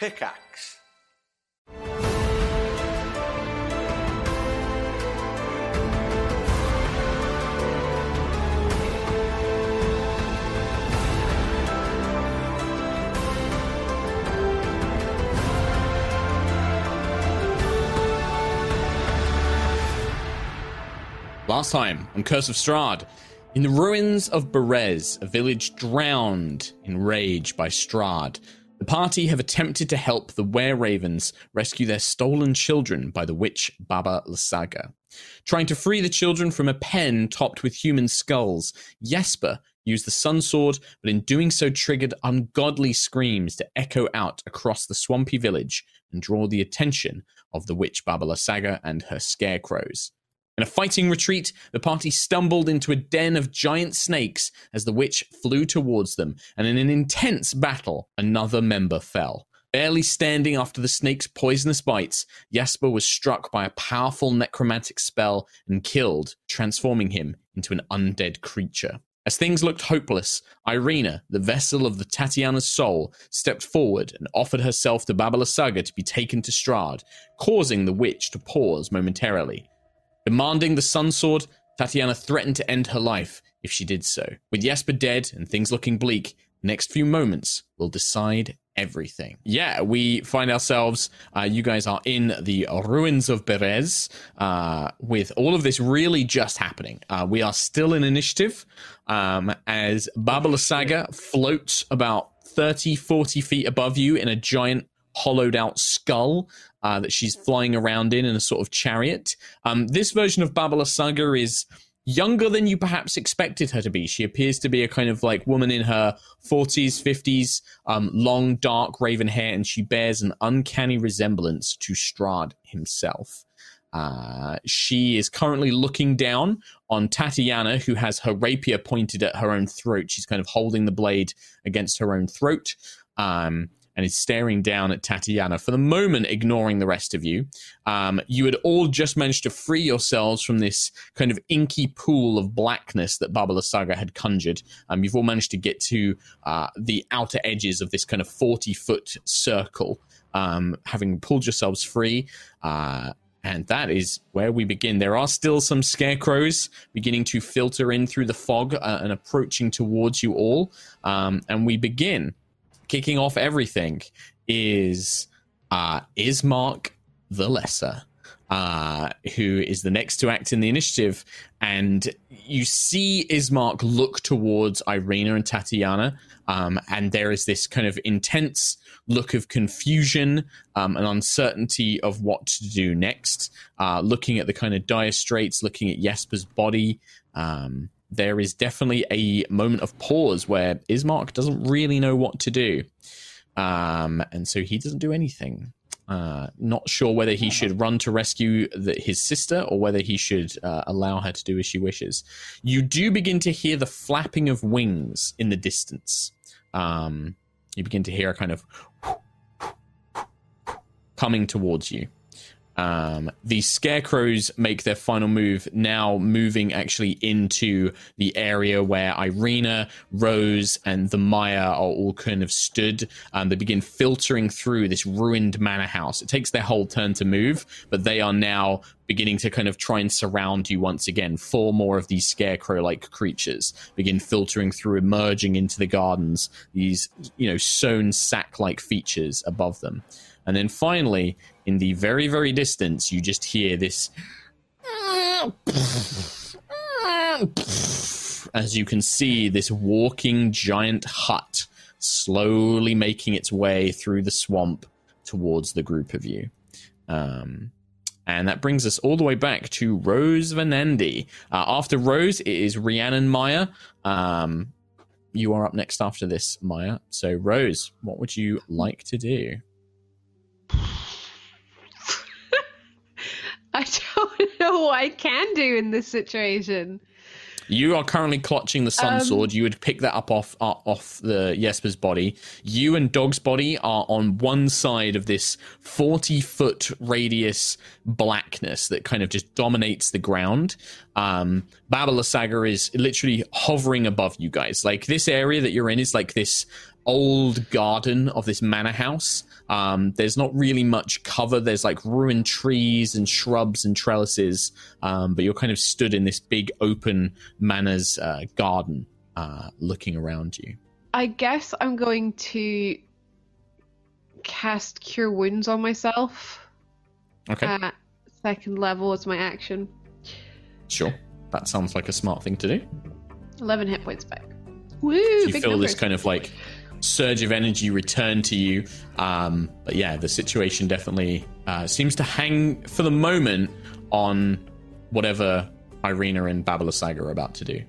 Pickaxe. Last time on Curse of Strahd, in the ruins of Berez, a village drowned in rage by Strahd, the party have attempted to help the Were Ravens rescue their stolen children by the witch Baba Lysaga. Trying to free the children from a pen topped with human skulls, Jesper used the sun sword, but in doing so triggered ungodly screams to echo out across the swampy village and draw the attention of the witch Baba Lysaga and her scarecrows. In a fighting retreat, the party stumbled into a den of giant snakes as the witch flew towards them, and in an intense battle, another member fell. Barely standing after the snake's poisonous bites, Jesper was struck by a powerful necromantic spell and killed, transforming him into an undead creature. As things looked hopeless, Irina, the vessel of the Tatiana's soul, stepped forward and offered herself to Baba Lysaga to be taken to Strahd, causing the witch to pause momentarily. Demanding the Sun Sword, Tatiana threatened to end her life if she did so. With Jesper dead and things looking bleak, the next few moments will decide everything. Yeah, we find ourselves, uh, you guys are in the ruins of Berez, uh, with all of this really just happening. Uh, we are still in initiative um, as Baba Lysaga floats about 30, 40 feet above you in a giant hollowed out skull uh, that she's flying around in in a sort of chariot. Um, this version of Baba Lysaga is younger than you perhaps expected her to be. She appears to be a kind of like woman in her 40s, 50s, um, long, dark raven hair, and she bears an uncanny resemblance to Strahd himself. Uh, she is currently looking down on Tatiana, who has her rapier pointed at her own throat. She's kind of holding the blade against her own throat. Um, and is staring down at Tatiana, for the moment ignoring the rest of you. Um, you had all just managed to free yourselves from this kind of inky pool of blackness that Baba Lysaga had conjured. Um, you've all managed to get to uh, the outer edges of this kind of 40 foot circle, um, having pulled yourselves free. Uh, and that is where we begin. There are still some scarecrows beginning to filter in through the fog uh, and approaching towards you all. Um, and we begin kicking off everything is uh, Ismark the Lesser, uh, who is the next to act in the initiative. And you see Ismark look towards Irina and Tatiana, um, and there is this kind of intense look of confusion um, and uncertainty of what to do next. Uh, looking at the kind of dire straits, looking at Jesper's body. Um, there is definitely a moment of pause where Ismark doesn't really know what to do. Um, and so he doesn't do anything. Uh, not sure whether he should run to rescue the, his sister or whether he should uh, allow her to do as she wishes. You do begin to hear the flapping of wings in the distance. Um, you begin to hear a kind of coming towards you. Um, the scarecrows make their final move now, moving actually into the area where Irina, Rose, and the Maya are all kind of stood. Um, they begin filtering through this ruined manor house. It takes their whole turn to move, but they are now beginning to kind of try and surround you once again. Four more of these scarecrow like creatures begin filtering through, emerging into the gardens, these, you know, sewn sack like features above them. And then finally, in the very, very distance, you just hear this. As you can see, this walking giant hut slowly making its way through the swamp towards the group of you. Um, and that brings us all the way back to Rose Vanandi. Uh, after Rose, it is Rhiannon Maya. Um, you are up next after this, Maya. So, Rose, what would you like to do? I don't know what I can do in this situation. You are currently clutching the sun um, sword. You would pick that up off uh, off the Jesper's body. You and Dog's body are on one side of this forty foot radius blackness that kind of just dominates the ground. Um, Baba Lysaga is literally hovering above you guys. Like this area that you're in is like this old garden of this manor house. Um, there's not really much cover. There's like ruined trees and shrubs and trellises, um, but you're kind of stood in this big open manor's uh, garden, uh, looking around you. I guess I'm going to cast Cure Wounds on myself. Okay, At second level as my action. sure. That sounds like a smart thing to do. 11 hit points back. Woo! you big feel this kind of like surge of energy return to you. Um, but yeah, the situation definitely uh, seems to hang for the moment on whatever Irina and Baba Lysaga are about to do.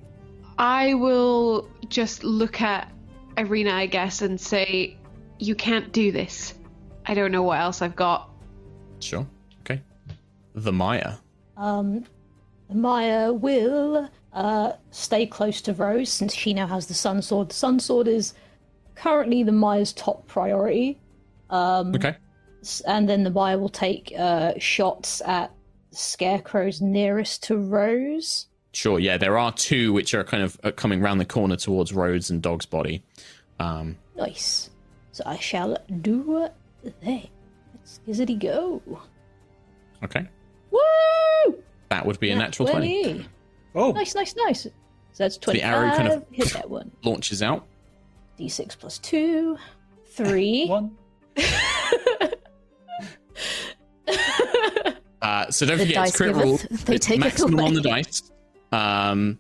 I will just look at Irina, I guess, and say, You can't do this. I don't know what else I've got. Sure. Okay. The Maya. Um, Maya will uh, stay close to Rose since she now has the Sun Sword. The Sun Sword is currently the Maya's top priority, Okay. And then the Maya will take uh, shots at Scarecrow's nearest to Rose. Sure. Yeah, there are two which are kind of uh, coming round the corner towards Rhodes and Dog's body. Um, Nice. So I shall do that. Let's gizzity go. okay. Woo! That would be a natural 20. Oh, Nice, nice, nice. So that's 20. the arrow kind of- Hit that one. Launches out. D6 plus 2. 3. one. Uh, so don't The forget, it's crit giveth, roll. they It's taketh maximum on the dice. Um,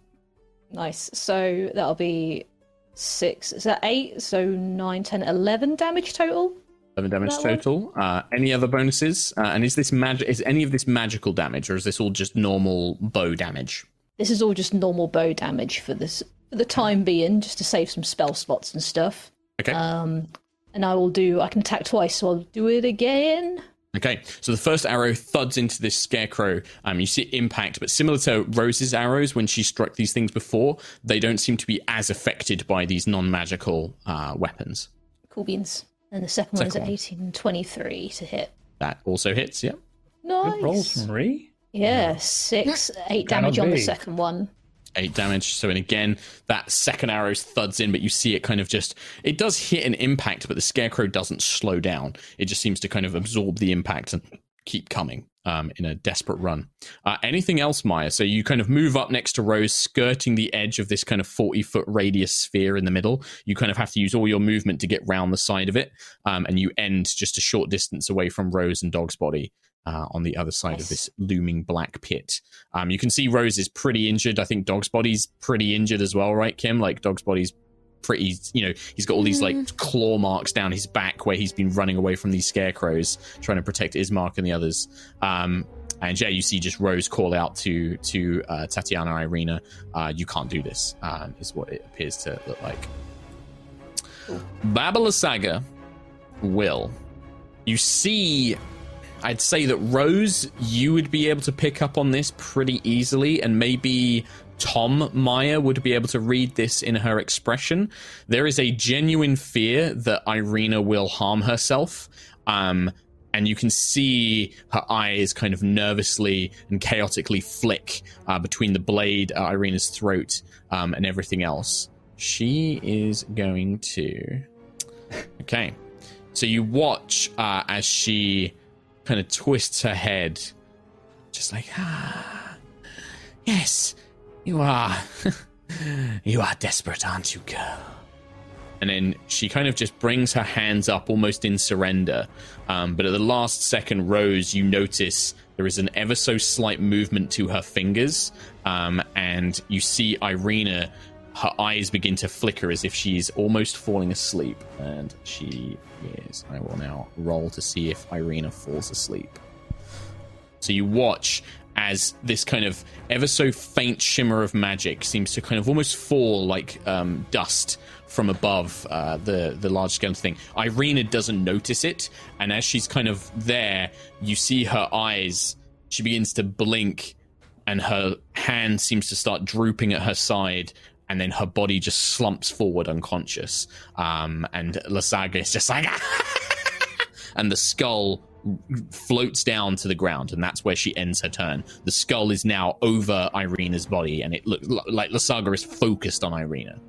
Nice. So that'll be 6. Is that 8? So 9, 10, 11 damage total? 11 damage That total. Uh, any other bonuses? Uh, and is this mag- Is any of this magical damage, or is this all just normal bow damage? This is all just normal bow damage for this for the time being, just to save some spell spots and stuff. Okay. Um, and I will do. I can attack twice, so I'll do it again. Okay, so the first arrow thuds into this scarecrow. Um, you see impact, but similar to Rose's arrows when she struck these things before, they don't seem to be as affected by these non-magical uh, weapons. Cool beans. And the second one is at one. 18 and 23 to hit. That also hits. Yep. Nice. Rolls Marie. Yeah, six, eight Cannot damage on the second one. Eight damage. So, and again, that second arrow thuds in, but you see it kind of just, it does hit an impact, but the scarecrow doesn't slow down. It just seems to kind of absorb the impact and keep coming um, in a desperate run. Uh, anything else, Maya? So you kind of move up next to Rose, skirting the edge of this kind of 40 foot radius sphere in the middle. You kind of have to use all your movement to get round the side of it, um, and you end just a short distance away from Rose and Dog's body. Uh, on the other side of this looming black pit. Um, you can see Rose is pretty injured. I think Dog's body's pretty injured as well, right, Kim? Like Dog's body's pretty, you know, he's got all these like claw marks down his back where he's been running away from these scarecrows, trying to protect Ismark and the others. Um, and yeah, you see just Rose call out to to uh, Tatiana Irina, uh, "You can't do this," um, is what it appears to look like. Baba Lysaga will. You see I'd say that Rose, you would be able to pick up on this pretty easily, and maybe Tom Meyer would be able to read this in her expression. There is a genuine fear that Irina will harm herself. Um, and you can see her eyes kind of nervously and chaotically flick uh, between the blade at Irina's throat um, and everything else. She is going to. Okay. So you watch uh, as she kind of twists her head, just like, ah, yes, you are. you are desperate, aren't you, girl? And then she kind of just brings her hands up almost in surrender. Um, but at the last second, Rose, you notice there is an ever so slight movement to her fingers. Um, and you see Irina, her eyes begin to flicker as if she's almost falling asleep. And she is. I will now roll to see if Irina falls asleep. So you watch as this kind of ever so faint shimmer of magic seems to kind of almost fall like um, dust from above uh, the the large scale thing. Irina doesn't notice it, and as she's kind of there, you see her eyes. She begins to blink, and her hand seems to start drooping at her side. And then her body just slumps forward unconscious. Um, and Lysaga is just like, and the skull floats down to the ground, and that's where she ends her turn. The skull is now over Irina's body, and it looks like Lysaga is focused on Irina.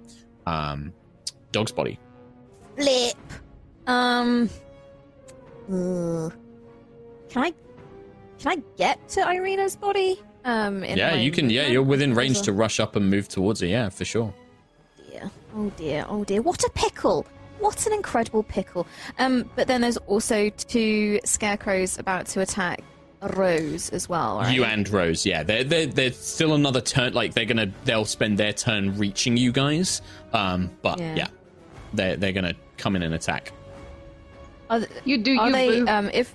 Um, dog's body. Blip. Um. uh, can I? Can I get to Irina's body? Um. in yeah, you can. Yeah, you're within range As to rush up and move towards it. Yeah, for sure. dear. Oh dear, oh dear. What a pickle! What an incredible pickle. Um, but then there's also two scarecrows about to attack Rose as well, right? You and Rose, yeah, they're they're they're still another turn. Like they're gonna they'll spend their turn reaching you guys. Um, but Yeah. yeah, they're they're gonna come in and attack. Are, th- You do are you they, boo. um, if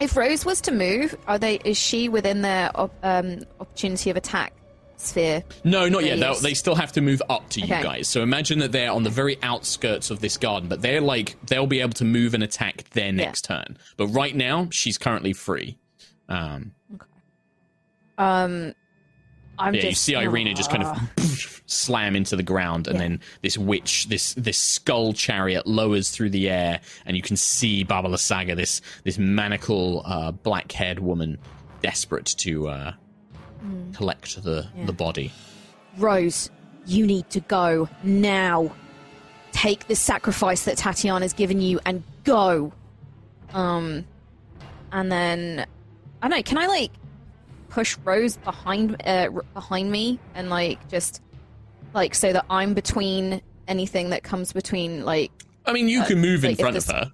if Rose was to move, are they? Is she within their op- um, opportunity of attack sphere? No, not yet. They'll, they still have to move up to you guys. So imagine that they're on the very outskirts of this garden, but they're like they'll be able to move and attack their next turn. But right now, she's currently free. Um, Um, I'm yeah, just you see Irina just kind of slam into the ground, and Yeah. then this witch, this this skull chariot lowers through the air, and you can see Baba Lysaga, this this maniacal uh, black haired woman, desperate to uh, Hmm. collect the the body. Rose. You need to go now. Take the sacrifice that Tatiana's given you and go. Um, and then I don't know. Can I like push Rose behind uh, behind me and like just like so that I'm between anything that comes between like I mean, you Uh, can move in like, front of her.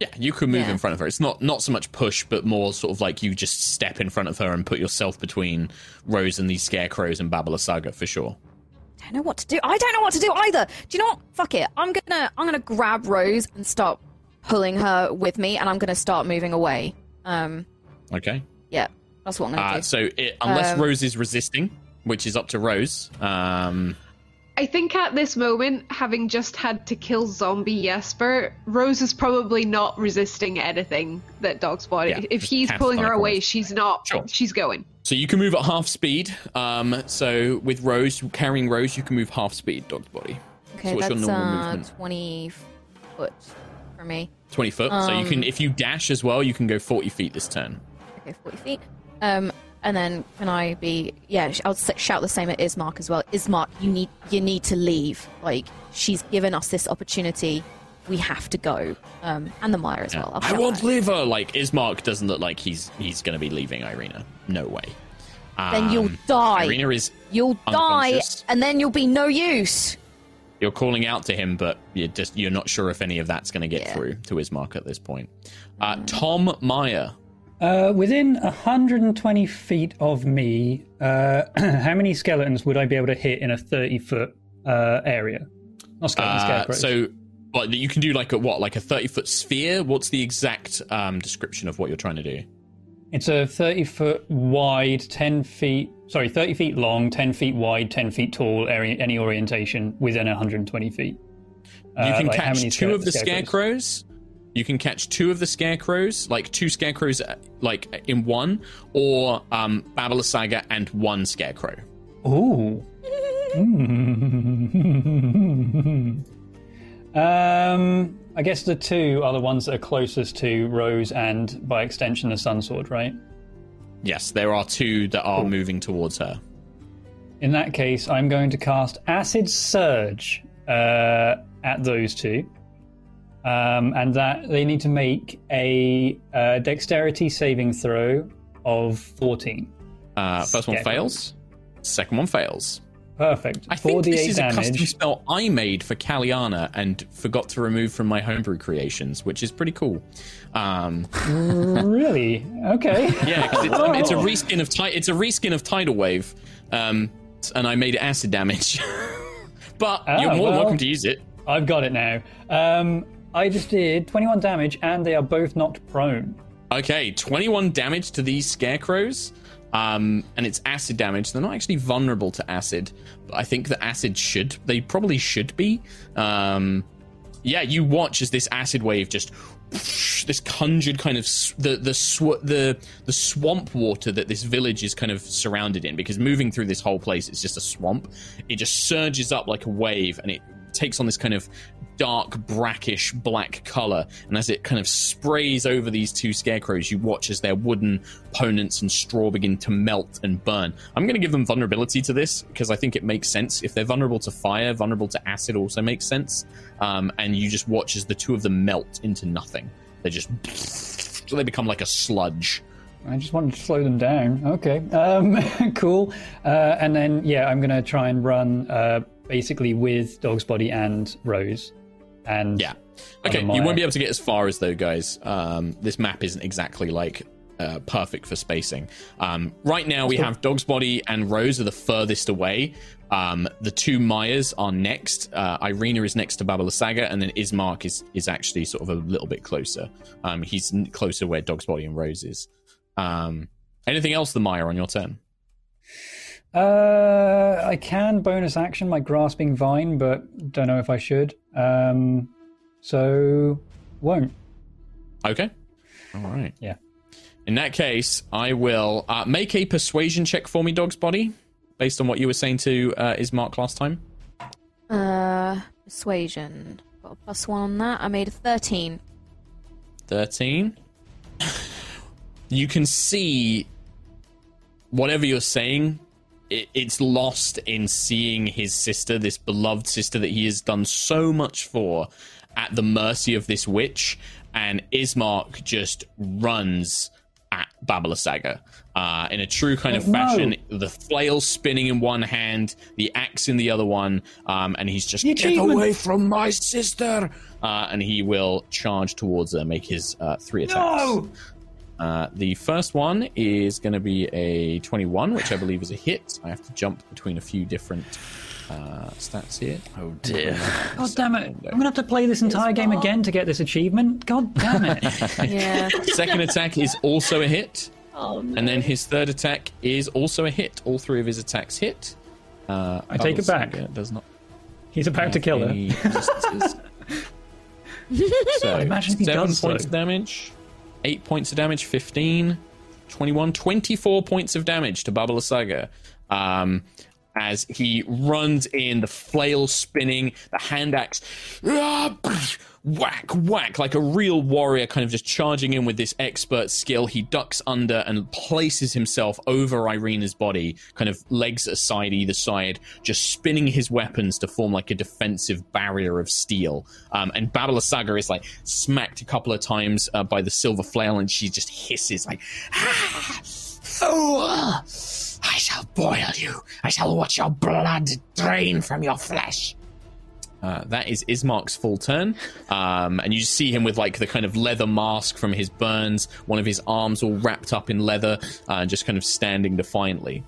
Yeah, you can move Yeah. in front of her. It's not not so much push, but more sort of like you just step in front of her and put yourself between Rose and these scarecrows and Baba Lysaga for sure. I don't know what to do. I don't know what to do either. Do you know what? Fuck it. I'm gonna I'm gonna grab Rose and start pulling her with me, and I'm gonna start moving away. Um, Okay. yeah, that's what I'm gonna Uh, do. so it, unless Um, Rose is resisting, which is up to Rose. Um, I think at this moment, having just had to kill zombie Jesper, Rose is probably not resisting anything that Dog's body. Yeah, if he's pulling her away, corner. she's not. Sure. She's going. so you can move at half speed. Um, so with Rose carrying Rose, you can move half speed. Dog's body. okay, so what's that's your normal uh, movement? twenty foot for me. Twenty foot. so you um, can, if you dash as well, you can go forty feet this turn. Okay, forty feet. Um, and then can I be? Yeah, I'll shout the same at Ismark as well. Ismark, you need you need to leave. Like she's given us this opportunity. We have to go. Um, and the Mire as well. I'll I won't that. leave her. Like Ismark doesn't look like he's he's going to be leaving Irina. No way. Then you'll Um, die. Irina is. You'll die, and then you'll be no use. You're calling out to him, but you're just you're not sure if any of that's going to get Yeah. through to Ismark at this point. Uh, Tom Meyer. Uh, within 120 feet of me, uh, how many skeletons would I be able to hit in a 30 foot uh, area? Not skeletons, Uh, scarecrows. so, you can do like a what, like a thirty foot sphere? What's the exact um, description of what you're trying to do? It's a 30 foot wide, 10 feet, sorry, 30 feet long, 10 feet wide, 10 feet tall, area, any orientation within 120 feet. You Uh, can like, catch two of the scarecrows? scarecrows. You can catch two of the scarecrows, like two scarecrows, uh, like in one, or um, Baba Lysaga and one scarecrow. Ooh. um, I guess the two are the ones that are closest to Rose and, by extension, the Sun Sword, right? Yes, there are two that are moving towards her. In that case, I'm going to cast Acid Surge uh, at those two. Um, and that they need to make a uh, dexterity saving throw of 14. Uh, first one fails. Second one fails. Perfect. I think this is a custom spell I made for Kaliana and forgot to remove from my homebrew creations, which is pretty cool. Um, really? Okay. yeah, it's, it's a reskin of ti- it's a reskin of Tidal Wave, um, and I made it acid damage. but Ah, you're more than well. welcome to use it. I've got it now. Um, I just did 21 damage and they are both knocked prone. Okay, 21 damage to these scarecrows. Um, and it's acid damage. They're not actually vulnerable to acid, but I think that acid should. They probably should be. Um, yeah, you watch as this acid wave just this conjured kind of the the sw- the the swamp water that this village is kind of surrounded in because moving through this whole place it's just a swamp. It just surges up like a wave and it takes on this kind of dark, brackish black color. And as it kind of sprays over these two scarecrows, you watch as their wooden opponents and straw begin to melt and burn. I'm going to give them vulnerability to this because I think it makes sense. If they're vulnerable to fire, vulnerable to acid also makes sense. Um, and you just watch as the two of them melt into nothing. They just. So they become like a sludge. I just wanted to slow them down. Okay, um, cool. Uh, and then, yeah, I'm going to try and run uh, basically with Dog's Body and Rose. And Yeah. Okay, you won't be able to get as far as though, guys. Um, this map isn't exactly like uh, perfect for spacing. Um, right now, we have Dog's Body and Rose are the furthest away. Um, the two Mayas are next. Uh, Irina is next to Baba Lysaga, and then Ismark is is actually sort of a little bit closer. Um, he's closer where Dog's Body and Rose is. Um, anything else, the Maya, on your turn? Uh, I can bonus action my grasping vine, but don't know if I should. Um, so won't. Okay. All right. Yeah. In that case, I will uh, make a persuasion check for me, Dog's Body, based on what you were saying to uh, Ismark last time. Uh, persuasion. Got a plus one on that. I made a 13. 13. You can see whatever you're saying, it, it's lost in seeing his sister, this beloved sister that he has done so much for, at the mercy of this witch. And Ismark just runs at Baba Lysaga uh, in a true kind of Oh, no. fashion. The flail spinning in one hand, the axe in the other one, um, and he's just get away from my sister. Uh, and he will charge towards her, make his uh, three attacks. No! Uh, the first one is going to be a 21, which I believe is a hit. I have to jump between a few different uh, stats here. Oh dear. God damn it! I'm gonna have to play this entire game again to get this achievement. God damn it! Yeah. Second attack is also a hit, Oh, no. and then his third attack is also a hit. All three of his attacks hit. Uh, I take it back. Saga Does not He's about to have kill her. any resistances. so, Imagine if he seven does, points though. of damage, eight points of damage, 15, 21, 24 points of damage to Baba Lysaga. Um, as he runs in, the flail spinning, the hand axe, whack, whack, like a real warrior, kind of just charging in with this expert skill. He ducks under and places himself over Irina's body, kind of legs aside either side, just spinning his weapons to form like a defensive barrier of steel. Um, and Baba Lysaga is like smacked a couple of times uh, by the silver flail, and she just hisses like, "Ah, fool! I shall boil you. I shall watch your blood drain from your flesh." Uh, that is Ismark's full turn. Um, and you see him with like the kind of leather mask from his burns, one of his arms all wrapped up in leather, uh, just kind of standing defiantly.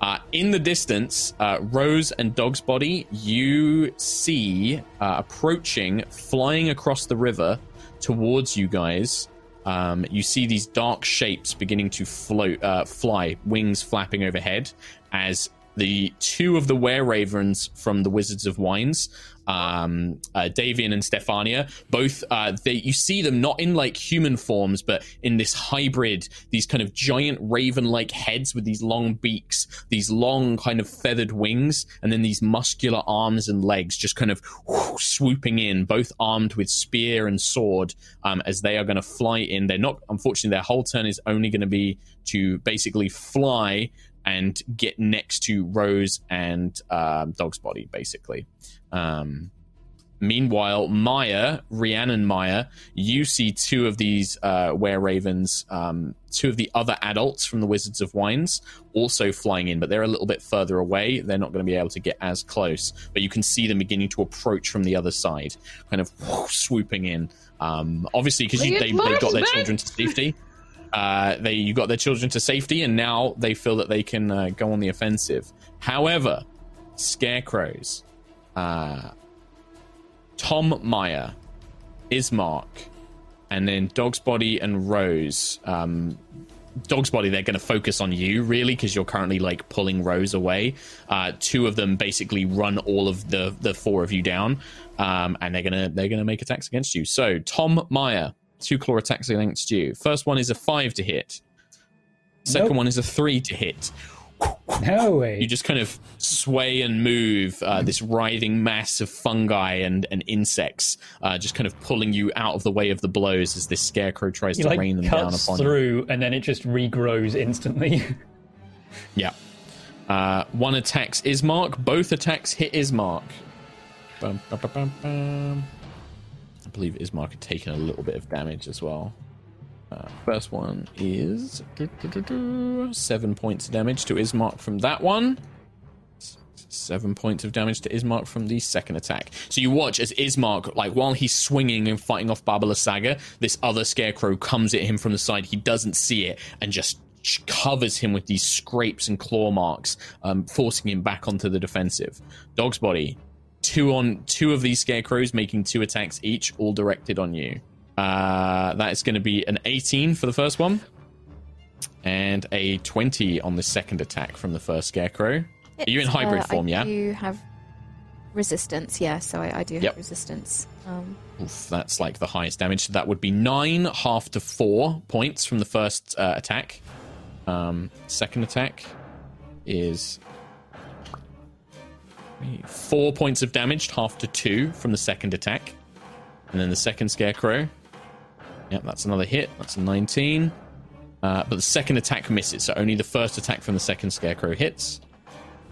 Uh, in the distance, uh, Rose and Dog's Body, you see uh, approaching, flying across the river towards you guys. Um, you see these dark shapes beginning to float, uh, fly, wings flapping overhead, as the two of the were ravens from the Wizards of Wines, um, uh, Davian and Stefania, both uh, they you see them not in like human forms, but in this hybrid, these kind of giant raven-like heads with these long beaks, these long kind of feathered wings, and then these muscular arms and legs just kind of whoo, swooping in, both armed with spear and sword, um, as they are going to fly in. They're not, unfortunately, their whole turn is only going to be to basically fly and get next to Rose and um, Dog's body, basically. Um, meanwhile, Maya, Rhiannon Maya, you see two of these uh, were ravens, um, two of the other adults from the Wizards of Wines, also flying in, but they're a little bit further away. They're not going to be able to get as close, but you can see them beginning to approach from the other side, kind of swooping in. Um, obviously, because they, they've got their children to safety. Uh, they you got their children to safety, and now they feel that they can uh, go on the offensive. However, scarecrows, uh, Tom Meyer, Ismark, and then Dog's Body and Rose. Um, Dog's Body, they're going to focus on you really because you're currently like pulling Rose away. Uh, two of them basically run all of the the four of you down, um, and they're gonna they're gonna make attacks against you. So Tom Meyer, two claw attacks against you. First one is a five to hit. Second Nope. one is a three to hit. No way. You just kind of sway and move uh, this writhing mass of fungi and, and insects, uh, just kind of pulling you out of the way of the blows as this scarecrow tries to like rain them down upon you. through, and then it just regrows instantly. Yeah. Uh, one attacks Ismark. Both attacks hit Ismark. Bum, bum, bum. I believe Ismark had taken a little bit of damage as well. First one is seven points of damage to Ismark from that one. Seven points of damage to Ismark from the second attack. So you watch as Ismark, like while he's swinging and fighting off Baba Lysaga, this other scarecrow comes at him from the side. He doesn't see it and just covers him with these scrapes and claw marks, um, forcing him back onto the defensive. Dog's body, two on two of these scarecrows making two attacks each, all directed on you. Uh, that is going to be an 18 for the first one, and a 20 on the second attack from the first scarecrow. Are you in hybrid uh, form? I yeah. do have resistance, yeah, so I, I do have Yep. resistance. Um, Oof, that's like the highest damage. So that would be nine, half to four points from the first uh, attack. Um, second attack is four points of damage, half to two from the second attack. And then the second scarecrow. Yep, that's another hit. That's a 19. Uh, but the second attack misses, so only the first attack from the second scarecrow hits.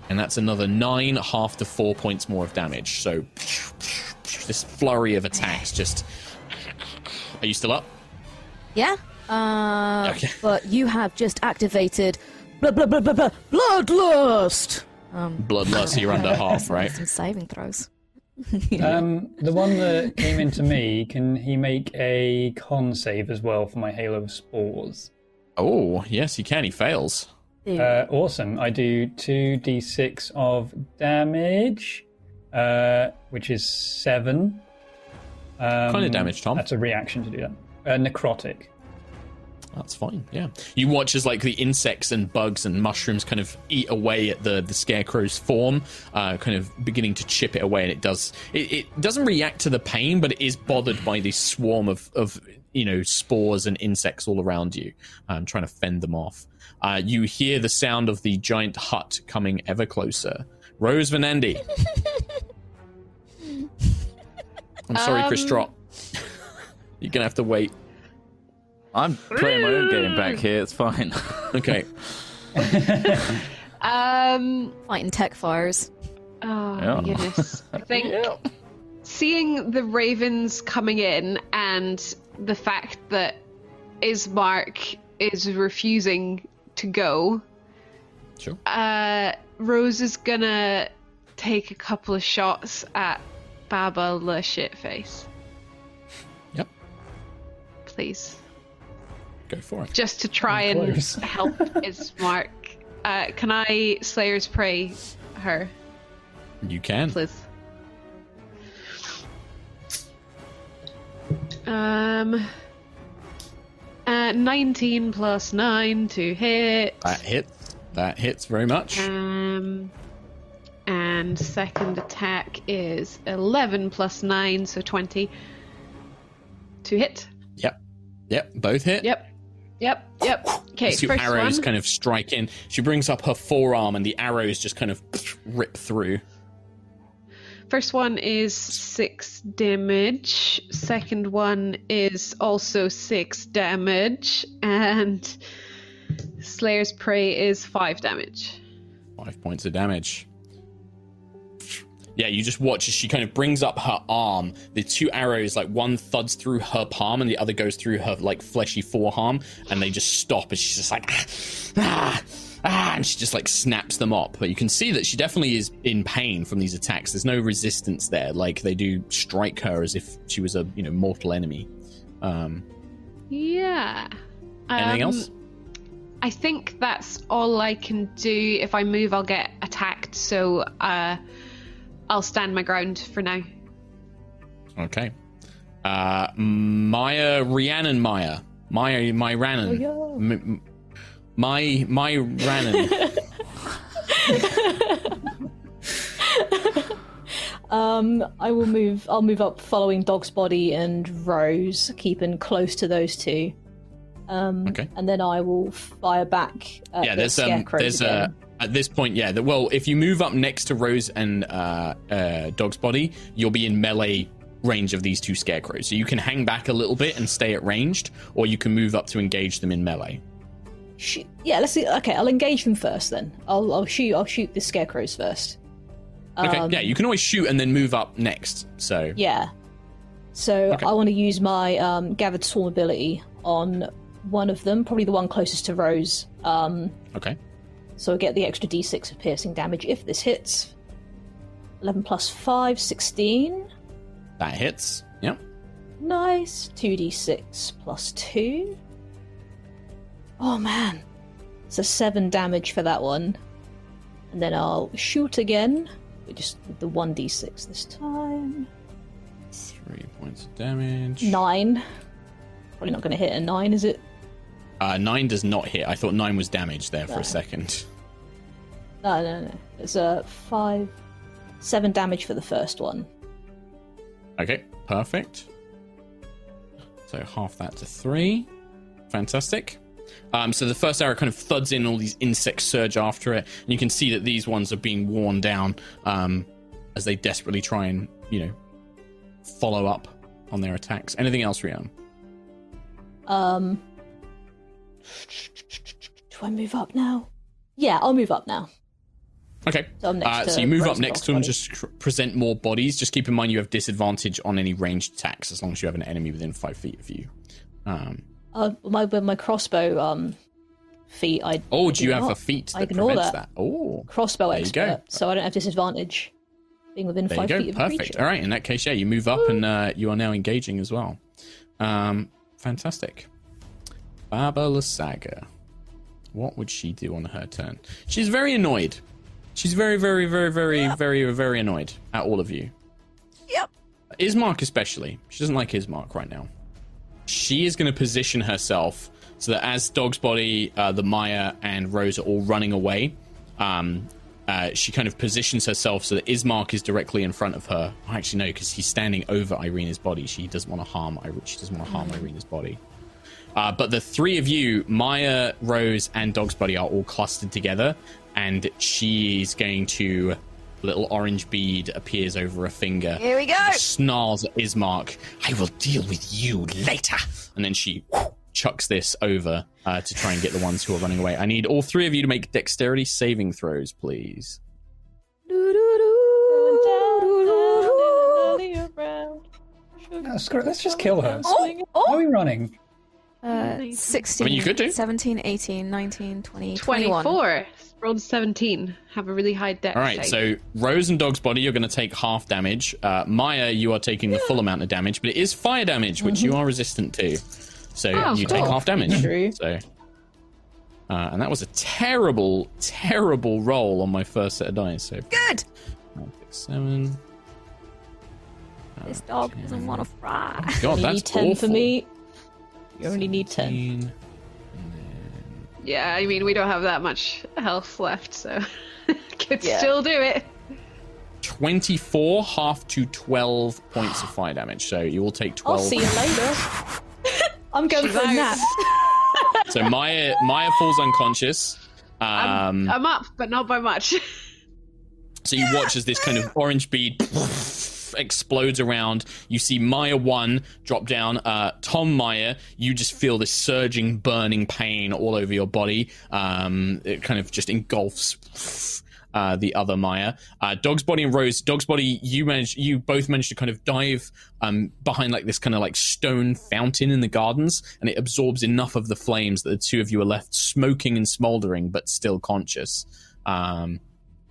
And that's another nine, half to four points more of damage. So this flurry of attacks just. Are you still up? yeah. Uh, Okay. But you have just activated blah blah blah blah blah bloodlust. Bloodlust, you're under half, right? Some saving throws. um, the one that came into me, can he make a con save as well for my Halo of Spores? Oh, yes, he can. He fails. Uh, awesome. I do 2d6 of damage, uh, which is 7. Um, kind of damage, Tom? That's a reaction to do that. Uh, necrotic. That's fine. Yeah. You watch as like the insects and bugs and mushrooms kind of eat away at the the scarecrow's form, uh, kind of beginning to chip it away, and it does. It, it doesn't react to the pain, but it is bothered by this swarm of of you know spores and insects all around you, um, trying to fend them off. Uh, you hear the sound of the giant hut coming ever closer. Rose Venandi. I'm sorry, Chris Um, Trot. You're gonna have to wait. I'm playing my own game back here. It's fine. Okay. Um. Fighting tech fires. Oh Yeah. my goodness! I think seeing the ravens coming in and the fact that Ismark is refusing to go, Sure. uh, Rose is gonna take a couple of shots at Baba the shitface. Yep. Please, Go for it. just to try I'm and close. help Ismark. Uh, can I Slayer's Prey her, You can. please? Um, uh, 19 plus 9 to hit. That hits. That hits very much. Um, and second attack is 11 plus 9, so 20 to hit. Yep. Yep. Both hit. Yep. Yep. Yep. Okay, Two first arrows one. kind of strike in. She brings up her forearm, and the arrows just kind of rip through. First one is 6 damage. Second one is also 6 damage. And Slayer's Prey is 5 damage. Five points of damage. Yeah, you just watch as she kind of brings up her arm. The two arrows, like one thuds through her palm and the other goes through her like fleshy forearm, and they just stop. And she's just like, ah, ah, and she just like snaps them up. But you can see that she definitely is in pain from these attacks. There's no resistance there. Like they do strike her as if she was a you know mortal enemy. Um, Yeah. anything Um, else? I think that's all I can do. If I move, I'll get attacked. So uh, I'll stand my ground for now. Okay. Uh, Maya, Rhiannon Maya. Maya, my Rannon. Oh, M- m- my, my Rannon. Um, I will move. I'll move up, following Dog's body and Rose, keeping close to those two. Um, Okay. and then I will fire back. At yeah, the there's um, scarecrows there's again. a At this point, yeah. The, well, if you move up next to Rose and uh, uh, Dog's body, you'll be in melee range of these two scarecrows. So you can hang back a little bit and stay at ranged, or you can move up to engage them in melee. Sh- yeah, let's see. Okay, I'll engage them first. Then I'll I'll shoot I'll shoot the scarecrows first. Okay, Um, yeah, you can always shoot and then move up next. So Yeah. So Okay. I want to use my um, gathered swarm ability on one of them, probably the one closest to Rose. Um, okay, so I get the extra d6 of piercing damage if this hits. 11 plus 5, 16. that hits. Yep. Nice. 2d6 plus 2. Oh man. So 7 damage for that one. And then I'll shoot again. Just with the 1d6 this time. Three points of damage. 9. Probably not going to hit a 9, is it? Uh, nine does not hit. I thought nine was damaged there for a second. No, no, no. It's a 5. 7 damage for the first one. Okay, perfect. So half that to three. Fantastic. Um, so the first arrow kind of thuds in, all these insects surge after it, and you can see that these ones are being worn down um, as they desperately try and, you know, follow up on their attacks. Anything else, Rian? Um. Do I move up now? Yeah, I'll move up now. Okay. So uh, so you move up next to them, body. just cr- present more bodies. Just keep in mind you have disadvantage on any ranged attacks as long as you have an enemy within five feet of you. Um, Uh, my with my crossbow um feet, I oh, I do you have not. a feat I that ignore prevents that. that? Oh, crossbow There you expert, so I don't have disadvantage being within There you five go. feet of Perfect. All right. In that case, yeah, you move up and uh, you are now engaging as well. Um, fantastic. Baba Lysaga. What would she do on her turn? She's very annoyed. She's very, very, very, very, very, very annoyed at all of you. Yep. Ismark especially. She doesn't like Ismark right now. She is going to position herself so that as Dog's Body, uh, the Maya, and Rose are all running away, um, uh, she kind of positions herself so that Ismark is directly in front of her. Oh, Actually, no, because he's standing over Irina's body. She doesn't want to harm. She doesn't want to harm Irina's body. Uh, but the three of you, Maya, Rose, and Dog's Body, are all clustered together, and she's going to. Little orange bead appears over a finger. Here we go. Snarls at Ismark. I will deal with you later. And then she chucks this over uh, to try and get the ones who are running away. I need all three of you to make dexterity saving throws, please. No, screw it, let's just kill her. Oh, Why are oh. we running? Uh, 16, I mean, you could do. 17, 18, 19, 20, 21. 24. Rolled 17. Have a really high dex. All right, save. so Rose and Dog's Body, you're going to take half damage. Uh, Maya, you are taking the full amount of damage, but it is fire damage, which you are resistant to. So Oh, you take cool. half damage. True. So, uh, and that was a terrible, terrible roll on my first set of dice. So Good. five, six, seven. This dog doesn't want to fry. God, you that's need 10 awful. for me. You only need 10. 15. Yeah, I mean, we don't have that much health left, so could Yeah. still do it. 24 half to 12 points of fire damage. So you will take 12. I'll see you later. I'm going She's for a out. nap. So Maya Maya falls unconscious. Um, I'm up, but not by much. so you watch as this kind of orange bead explodes around. You see Maya 1 drop down. Uh, Tom Maya, you just feel this surging, burning pain all over your body. Um, it kind of just engulfs uh, the other Maya. Uh, Dog's body and Rose. Dog's body. You managed. You both managed to kind of dive um, behind like this kind of like stone fountain in the gardens, and it absorbs enough of the flames that the two of you are left smoking and smoldering, but still conscious. Um,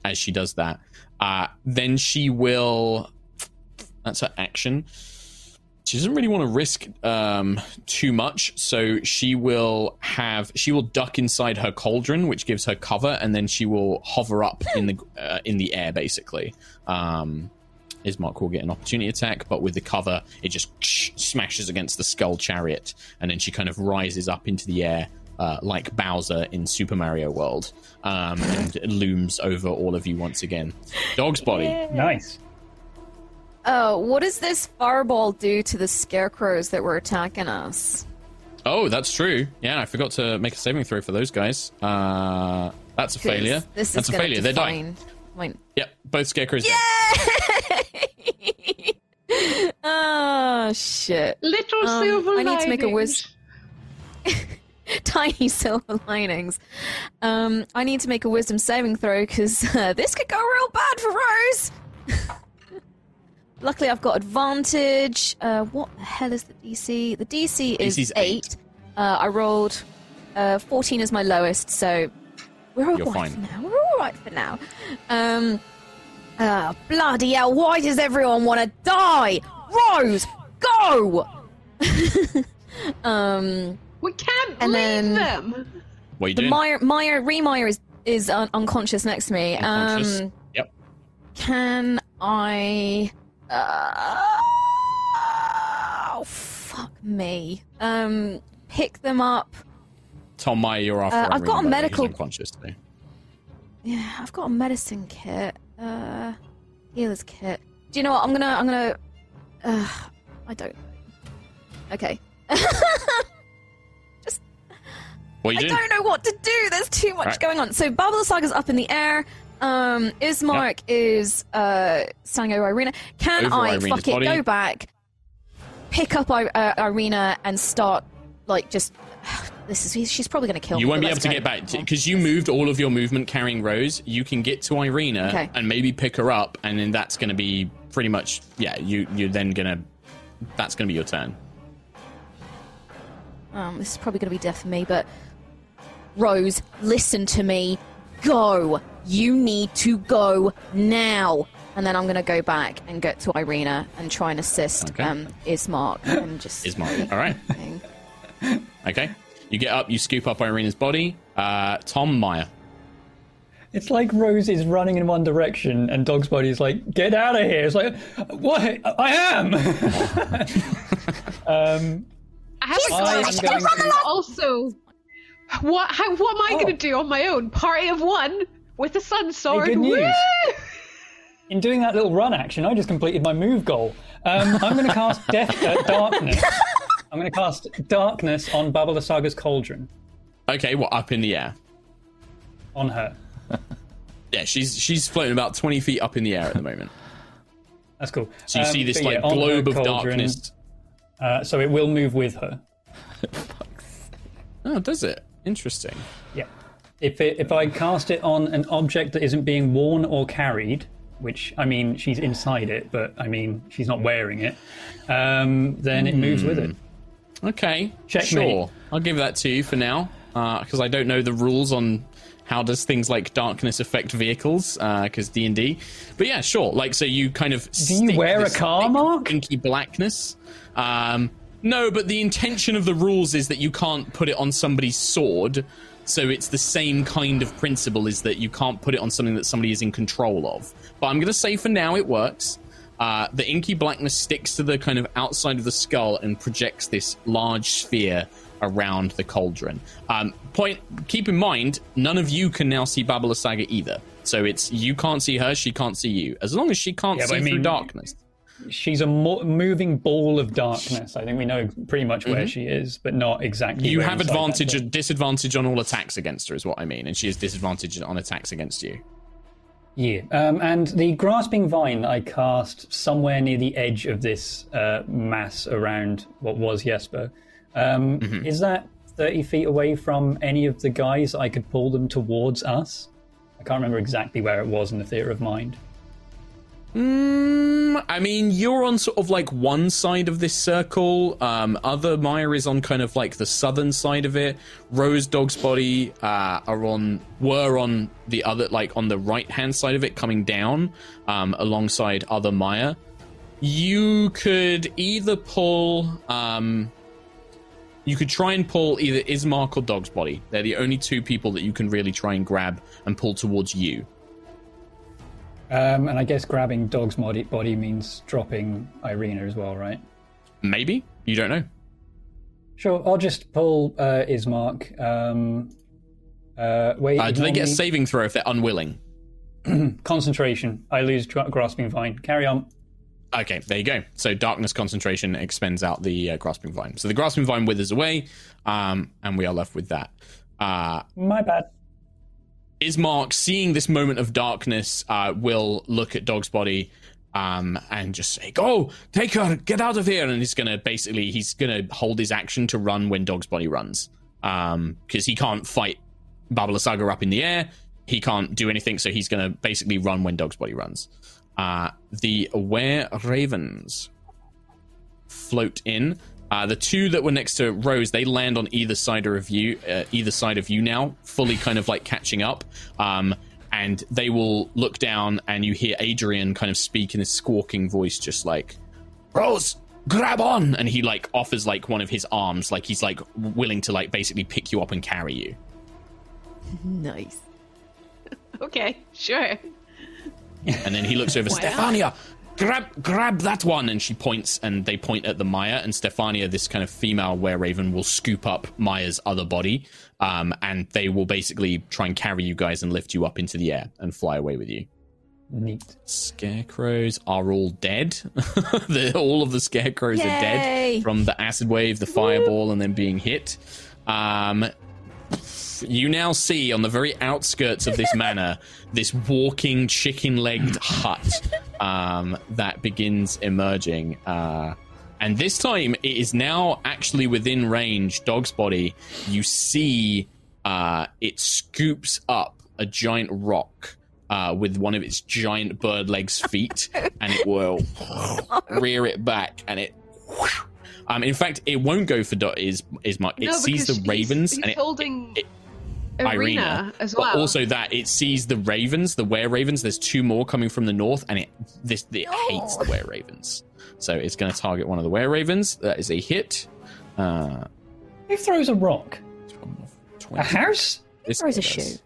as she does that, uh, then she will. That's her action. She doesn't really want to risk um, too much, so she will have she will duck inside her cauldron, which gives her cover, and then she will hover up in the uh, in the air. Basically, um, Ismark will get an opportunity attack, but with the cover, it just smashes against the skull chariot, and then she kind of rises up into the air uh, like Bowser in Super Mario World, um, and looms over all of you once again. Dog's body. Nice. Oh, what does this fireball do to the scarecrows that were attacking us? Oh, that's true. Yeah, I forgot to make a saving throw for those guys. Uh, That's a failure. This That's is a gonna failure. They're dying. define my- Yep, both scarecrows. dead. oh shit! Little Um, silver I need to make a linings. wis- tiny silver linings. Um, I need to make a wisdom saving throw because uh, this could go real bad for Rose. Luckily, I've got advantage. Uh, what the hell is the DC? The DC is DC's eight. eight. Uh, I rolled uh, fourteen as my lowest, so we're all You're right fine. for now. We're all right for now. Um, uh, bloody hell! Why does everyone want to die? Rose, go! um, We can't And leave then- them. What are you the doing? Meyer, Meyer, Remeyer is is un- unconscious next to me. Unconscious. Um, Yep. can I? Uh, oh fuck me. Um, pick them up. Tom Meyer, you're after. Uh, I've got a by the. He's medical- unconscious. So. Yeah, I've got a medicine kit. Uh, healer's kit. Do you know what? I'm gonna. I'm gonna. Uh, I don't. Okay. Just. What are you I doing? don't know what to do. There's too much Right. going on. So Baba Lysaga's up in the air. Um, Ismark is uh, over Irina. Can Over I Irina's fuck it? body. Go back, pick up I- uh, Irina, and start like just. This is. She's probably going to kill You me. won't be able to go. get back because you moved all of your movement carrying Rose. You can get to Irina Okay. and maybe pick her up, and then that's going to be pretty much yeah. You you're then gonna that's going to be your turn. Um, this is probably going to be death for me, but Rose, listen to me. Go. You need to go now. And then I'm going to go back and get to Irina and try and assist Okay. um, Ismark and just Ismark, all right. Okay, you get up, you scoop up Irina's body. Uh, Tom Meyer. It's like Rose is running in one direction and Dog's body is like, get out of here. It's like, what? I am. um, I have a I am question. to. Also, what how, what am I Oh. going to do on my own? Party of one with the sun sword. good news. In doing that little run action, I just completed my move goal. Um, I'm going to cast Death, uh, Darkness. I'm going to cast Darkness on Baba Lysaga's Cauldron Okay, well up in the air. on her. Yeah, she's she's floating about twenty feet up in the air at the moment. That's cool. So you Um, see this like yeah, globe of cauldron, darkness. Uh, so it will move with her. Oh, does it? Interesting. If it, if I cast it on an object that isn't being worn or carried, which I mean she's inside it, but I mean she's not wearing it, um, then it moves with it. Okay, Checkmate. sure. I'll give that to you for now because I don't know the rules on how does things like darkness affect vehicles because D and D. But yeah, sure. Like so, you kind of Do you wear a car, Mark? Inky blackness. Um, no, but the intention of the rules is that you can't put it on somebody's sword. So it's the same kind of principle is that you can't put it on something that somebody is in control of. But I'm going to say for now it works. Uh, the inky blackness sticks to the kind of outside of the skull and projects this large sphere around the cauldron. Um, point. Keep in mind, none of you can now see Baba Lysaga either. So it's you can't see her, she can't see you. As long as she can't Yeah, see I through darkness. She's a mo- moving ball of darkness. I think we know pretty much where she is, but not exactly. Mm-hmm. You have advantage, thing. disadvantage on all attacks against her, is what I mean, and she has disadvantage on attacks against you. Yeah, um, and the grasping vine that I cast somewhere near the edge of this uh, mass around what was Jesper. Um, Mm-hmm. Is that thirty feet away from any of the guys? I could pull them towards us. I can't remember exactly where it was in the theater of mind. Mm, I mean, you're on sort of like one side of this circle. Um, other Maya is on kind of like the southern side of it. Rose Dog's body uh, are on were on the other like on the right hand side of it, coming down um, alongside other Maya. You could either pull. Um, you could try and pull either Ismark or Dog's body. They're the only two people that you can really try and grab and pull towards you. Um, and I guess grabbing dog's body, body means dropping Irina as well, right? Maybe you don't know. Sure, I'll just pull uh, Ismark. Um, uh, wait, Uh, do they get a saving throw if they're unwilling? concentration? I lose gra- grasping vine. Carry on. Okay, there you go. So darkness concentration expends out the uh, grasping vine. So the grasping vine withers away, um, and we are left with that. Uh, My bad. Ismark, seeing this moment of darkness, uh, will look at Dog's body um, and just say, "Go, take her, get out of here!" And he's gonna basically he's gonna hold his action to run when Dog's body runs, um, because he can't fight Baba Lysaga up in the air. He can't do anything, so he's gonna basically run when Dog's body runs. Uh, the Were Ravens float in. Uh, the two that were next to Rose, they land on either side of you, uh, either side of you now, fully kind of like catching up. Um, and they will look down, and you hear Adrian kind of speak in a squawking voice, just like, "Rose, grab on!" And he like offers like one of his arms, like he's like willing to like basically pick you up and carry you. Nice. Okay, sure. And then he looks over? Stefania, grab grab that one. And she points, and they point at the Maya. And Stefania, this kind of female were raven, will scoop up Maya's other body, um, and they will basically try and carry you guys and lift you up into the air and fly away with you. Neat. Scarecrows are all dead. the, all of the scarecrows are dead from the acid wave, the fireball, and then being hit. Um, you now see on the very outskirts of this manor this walking chicken-legged hut um, that begins emerging. Uh, and this time it is now actually within range. Dog's body. You see uh, it scoops up a giant rock uh, with one of its giant bird legs feet, and it will rear it back, and it. Um, in fact, it won't go for dot is is Mark. It no, sees the because ravens He's, he's and it, holding it- Irina, Irina as well. but also that it sees the ravens, the were ravens. There's two more coming from the north, and it this it hates the were ravens. So it's going to target one of the were ravens. That is a hit. Uh, Who throws a rock? 20. A house? This Throws a does. shoe.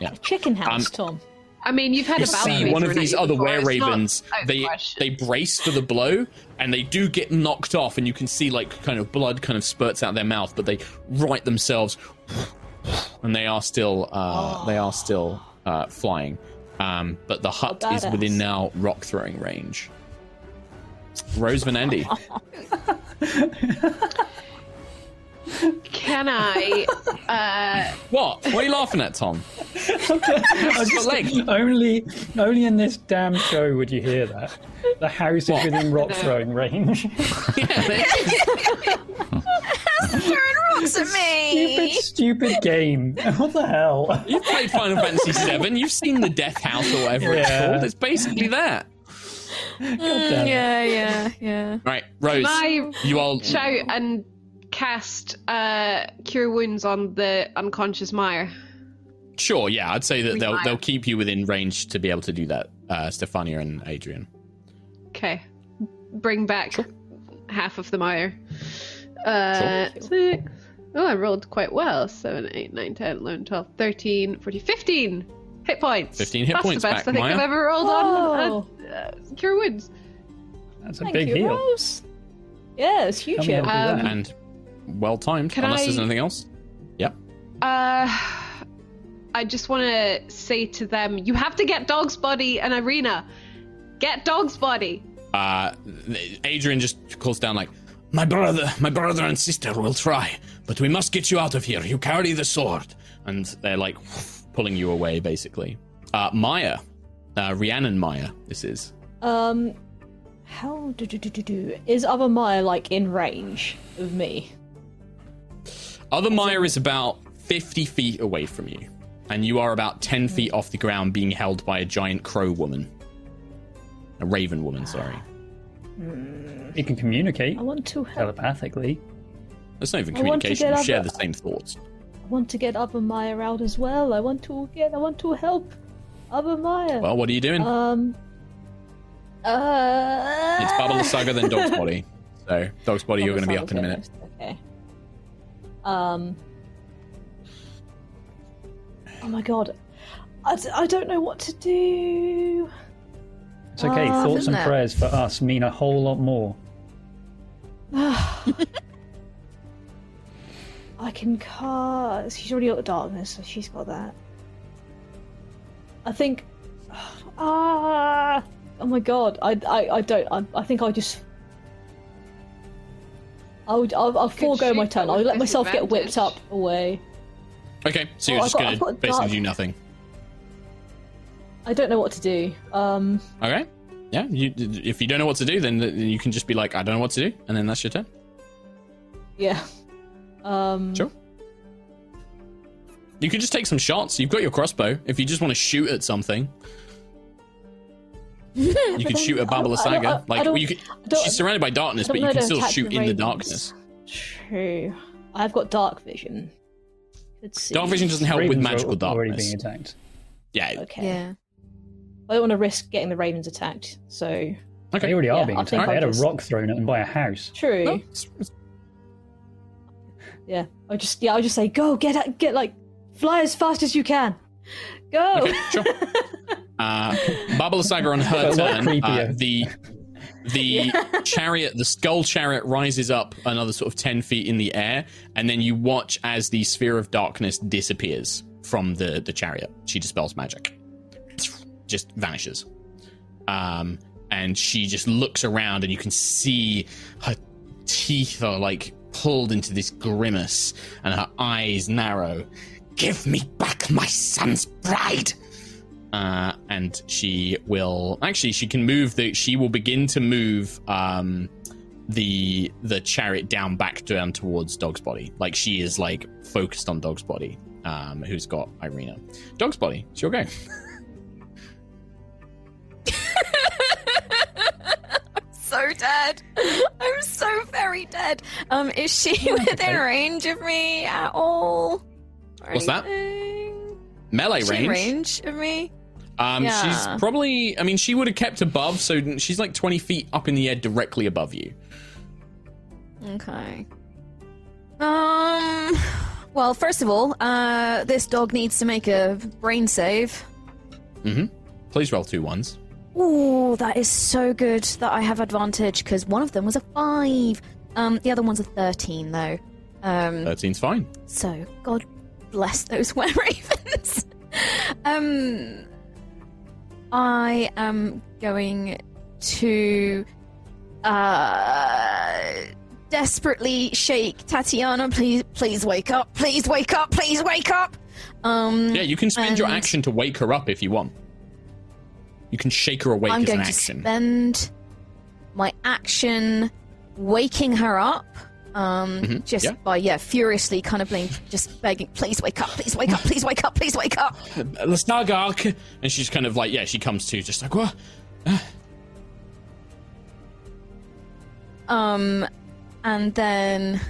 A chicken house, Um, Tom. I mean, you've had you a battle see one of these other before, were ravens they question. they brace for the blow and they do get knocked off and you can see like kind of blood kind of spurts out their mouth but they right themselves and they are still uh they are still uh flying. Um but the hut Oh, is within now rock throwing range. Rose vanandi Can I? Uh, what what are you laughing at tom I just- leg. only, only in this damn show would you hear that. The house is within rock throwing range. yeah, they- Throwing rocks at me. stupid stupid game. What the hell? you've played final fantasy 7 you've seen the death house or whatever it's called it's basically that God damn it. Yeah, yeah, yeah. right rose can I you all shout and cast uh, Cure Wounds on the unconscious Mire? Sure, yeah, I'd say that they'll they'll keep you within range to be able to do that, uh, Stefania and Adrian. Okay. Bring back half of the Mire. Uh, six. Oh, I rolled quite well. 7, 8, 9, 10, 11, 12, 13, 14, 15 hit points. 15 hit That's points the best back, I think Maya. I've ever rolled Whoa. on uh, uh, Cure Wounds. That's a Thank big you, heal. Rose. Yeah, it's huge. How hit. health Um. And well timed, Can unless there's anything else. Yep. Uh, I just want to say to them, you have to get Dog's Body and Irina. Get Dog's Body. Uh, Adrian just calls down like, "My brother, my brother and sister will try, but we must get you out of here. You carry the sword." And they're like pulling you away, basically. Uh, Maya, uh, Rhiannon Maya, this is. Um, how do do do do do? Is other Maya like in range of me? Other Maya is about 50 feet away from you, and you are about 10 feet off the ground being held by a giant crow woman. A raven woman, sorry. You can communicate I want to help. telepathically. There's not even I want to communication, get you share other- the same thoughts. I want to get other Maya out as well. I want to get. I want to help other Maya. Well, what are you doing? um. Uh. it's Baba Lysaga, then Dog's Body. So, Dog's Body, you're going to be up in a minute. Um. Oh my god. I, d- I don't know what to do. It's okay. Ah, Thoughts and it? prayers for us mean a whole lot more. I can cast. She's already got the darkness, so she's got that. I think. Ah! Oh my god! I I, I don't. I, I think I just. I would. I'll, I'll forego my turn. I'll let myself get whipped up away. Okay, so you're Well, just I've got- gonna got basically dark- do nothing. I don't know what to do. Um, Okay. Yeah. You, if you don't know what to do, then then you can just be like, I don't know what to do, and then that's your turn. yeah. Um, Sure. You can just take some shots. You've got your crossbow. If you just want to shoot at something, you can then shoot at I don't- Baba Lysaga. Like I don't- you can, she's surrounded by darkness, but you can still shoot the in the darkness. True. I've got dark vision. Could see. Dark vision doesn't help with Ravens are magical darkness. Already being attacked. Yeah. Okay. Yeah. I don't want to risk getting the ravens attacked. So Okay. They already are Yeah, being I attacked. They I'll had a rock thrown at them by a house. true. No, it's- it's- Yeah. I just yeah. I just say go get at- get like fly as fast as you can. Go. Okay, sure. Uh, Baba Lysaga on her But a lot turn. Uh, creepier. the the chariot, the skull chariot, rises up another sort of ten feet in the air, and then you watch as the sphere of darkness disappears from the the chariot. She dispels magic, just vanishes. Um, and she just looks around, and you can see her teeth are like pulled into this grimace, and her eyes narrow. Give me back my son's bride uh, and she will actually she can move the she will begin to move um the the chariot down back down towards dog's body like she is like focused on dog's body um who's got irina dog's body it's your go so dead. I'm so very dead. Um, is she within okay. range of me at all? Or What's that? melee Is she in range range of me? Um Yeah. she's probably i mean she would have kept above so she's like 20 feet up in the air directly above you Okay. Um. Well, first of all, uh, this dog needs to make a brain save. mm-hmm please roll two ones Oh, that is so good that I have advantage because one of them was a five. Um, the other one's a thirteen though. Um, 13's fine so God bless those were ravens. um, I am going to uh desperately shake Tatiana. Please, please wake up. Please wake up. Please wake up. Um, yeah you can spend your action to wake her up if you want you can shake her awake I'm as an going to spend my action waking her up. Um, Mhm, just yeah. by yeah, furiously kind of being just begging, please wake up, please wake up, please wake up, please wake up. Lastargark. And she's kind of like, yeah, she comes to just like, what? Um, and then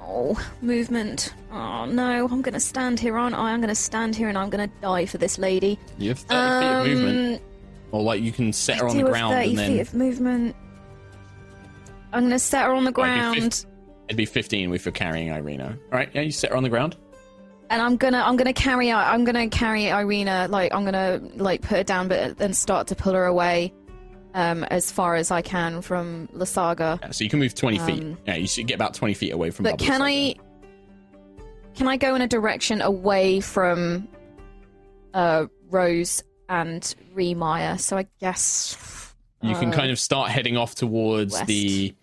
oh, movement. Oh no, I'm gonna stand here, aren't I? I'm gonna stand here and I'm gonna die for this lady. You have 30 feet of movement. Um, Or like you can set her on the ground 30 and then feet of movement. I'm gonna set her on the Well, it'd be ground. it'd be 15 if you're carrying Irina. All right, yeah, you set her on the ground. and I'm gonna I'm gonna carry I'm gonna carry Irina like I'm gonna like put her down but then start to pull her away um as far as I can from Lysaga. Yeah, so you can move 20 feet. Um, Yeah, you should get about 20 feet away from But can I can I go in a direction away from uh Rose and Remire? So I guess. You can uh, kind of start heading off towards west. the.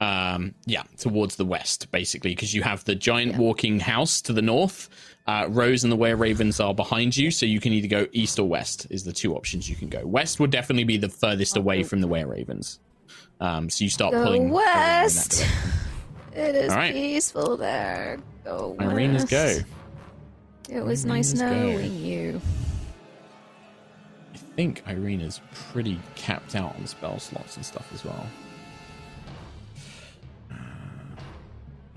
Um, yeah, towards the west, basically, because you have the giant Yeah. walking house to the north. Uh, Rose and the Were Ravens are behind you, so you can either go east or west. Is the two options you can go. West would definitely be the furthest away from the Were Ravens. Um, so you start go pulling west. It is right. peaceful there. Go west. Irina's go. It was nice Irina's go. knowing you. I think Irina's pretty capped out on spell slots and stuff as well.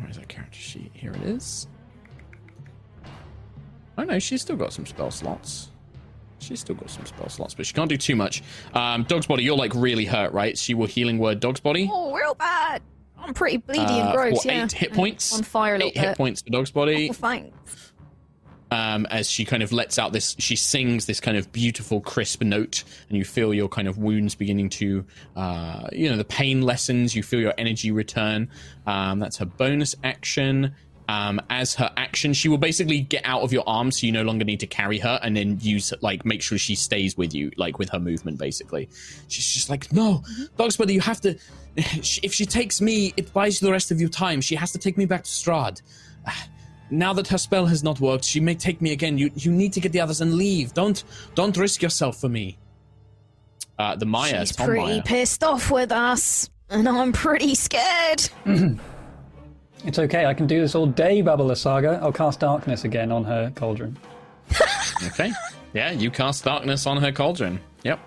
Where is that character sheet? Here it is. Oh no, she's still got some spell slots. She's still got some spell slots, but she can't do too much. Um, Dog's body, you're like really hurt, right? She will healing word Dog's body. Oh, real bad. I'm pretty bleedy Uh, and gross. for yeah. eight hit points. On fire a little Eight hit points for Dog's body. Oh, thanks. Um, as she kind of lets out this, she sings this kind of beautiful, crisp note, and you feel your kind of wounds beginning to, uh, you know, the pain lessens. You feel your energy return. Um, that's her bonus action. Um, as her action, she will basically get out of your arms, so you no longer need to carry her, and then use like make sure she stays with you, like with her movement. Basically, she's just like, no, Dogsbody, you have to. If she takes me, it buys you the rest of your time. She has to take me back to Strahd. now that her spell has not worked, she may take me again. You you need to get the others and leave. Don't don't risk yourself for me. Uh, the Maya, She's Tom pretty Maya. pissed off with us, and I'm pretty scared. It's okay, I can do this all day, Baba Lysaga. I'll cast darkness again on her cauldron. Okay. Yeah, you cast darkness on her cauldron. Yep.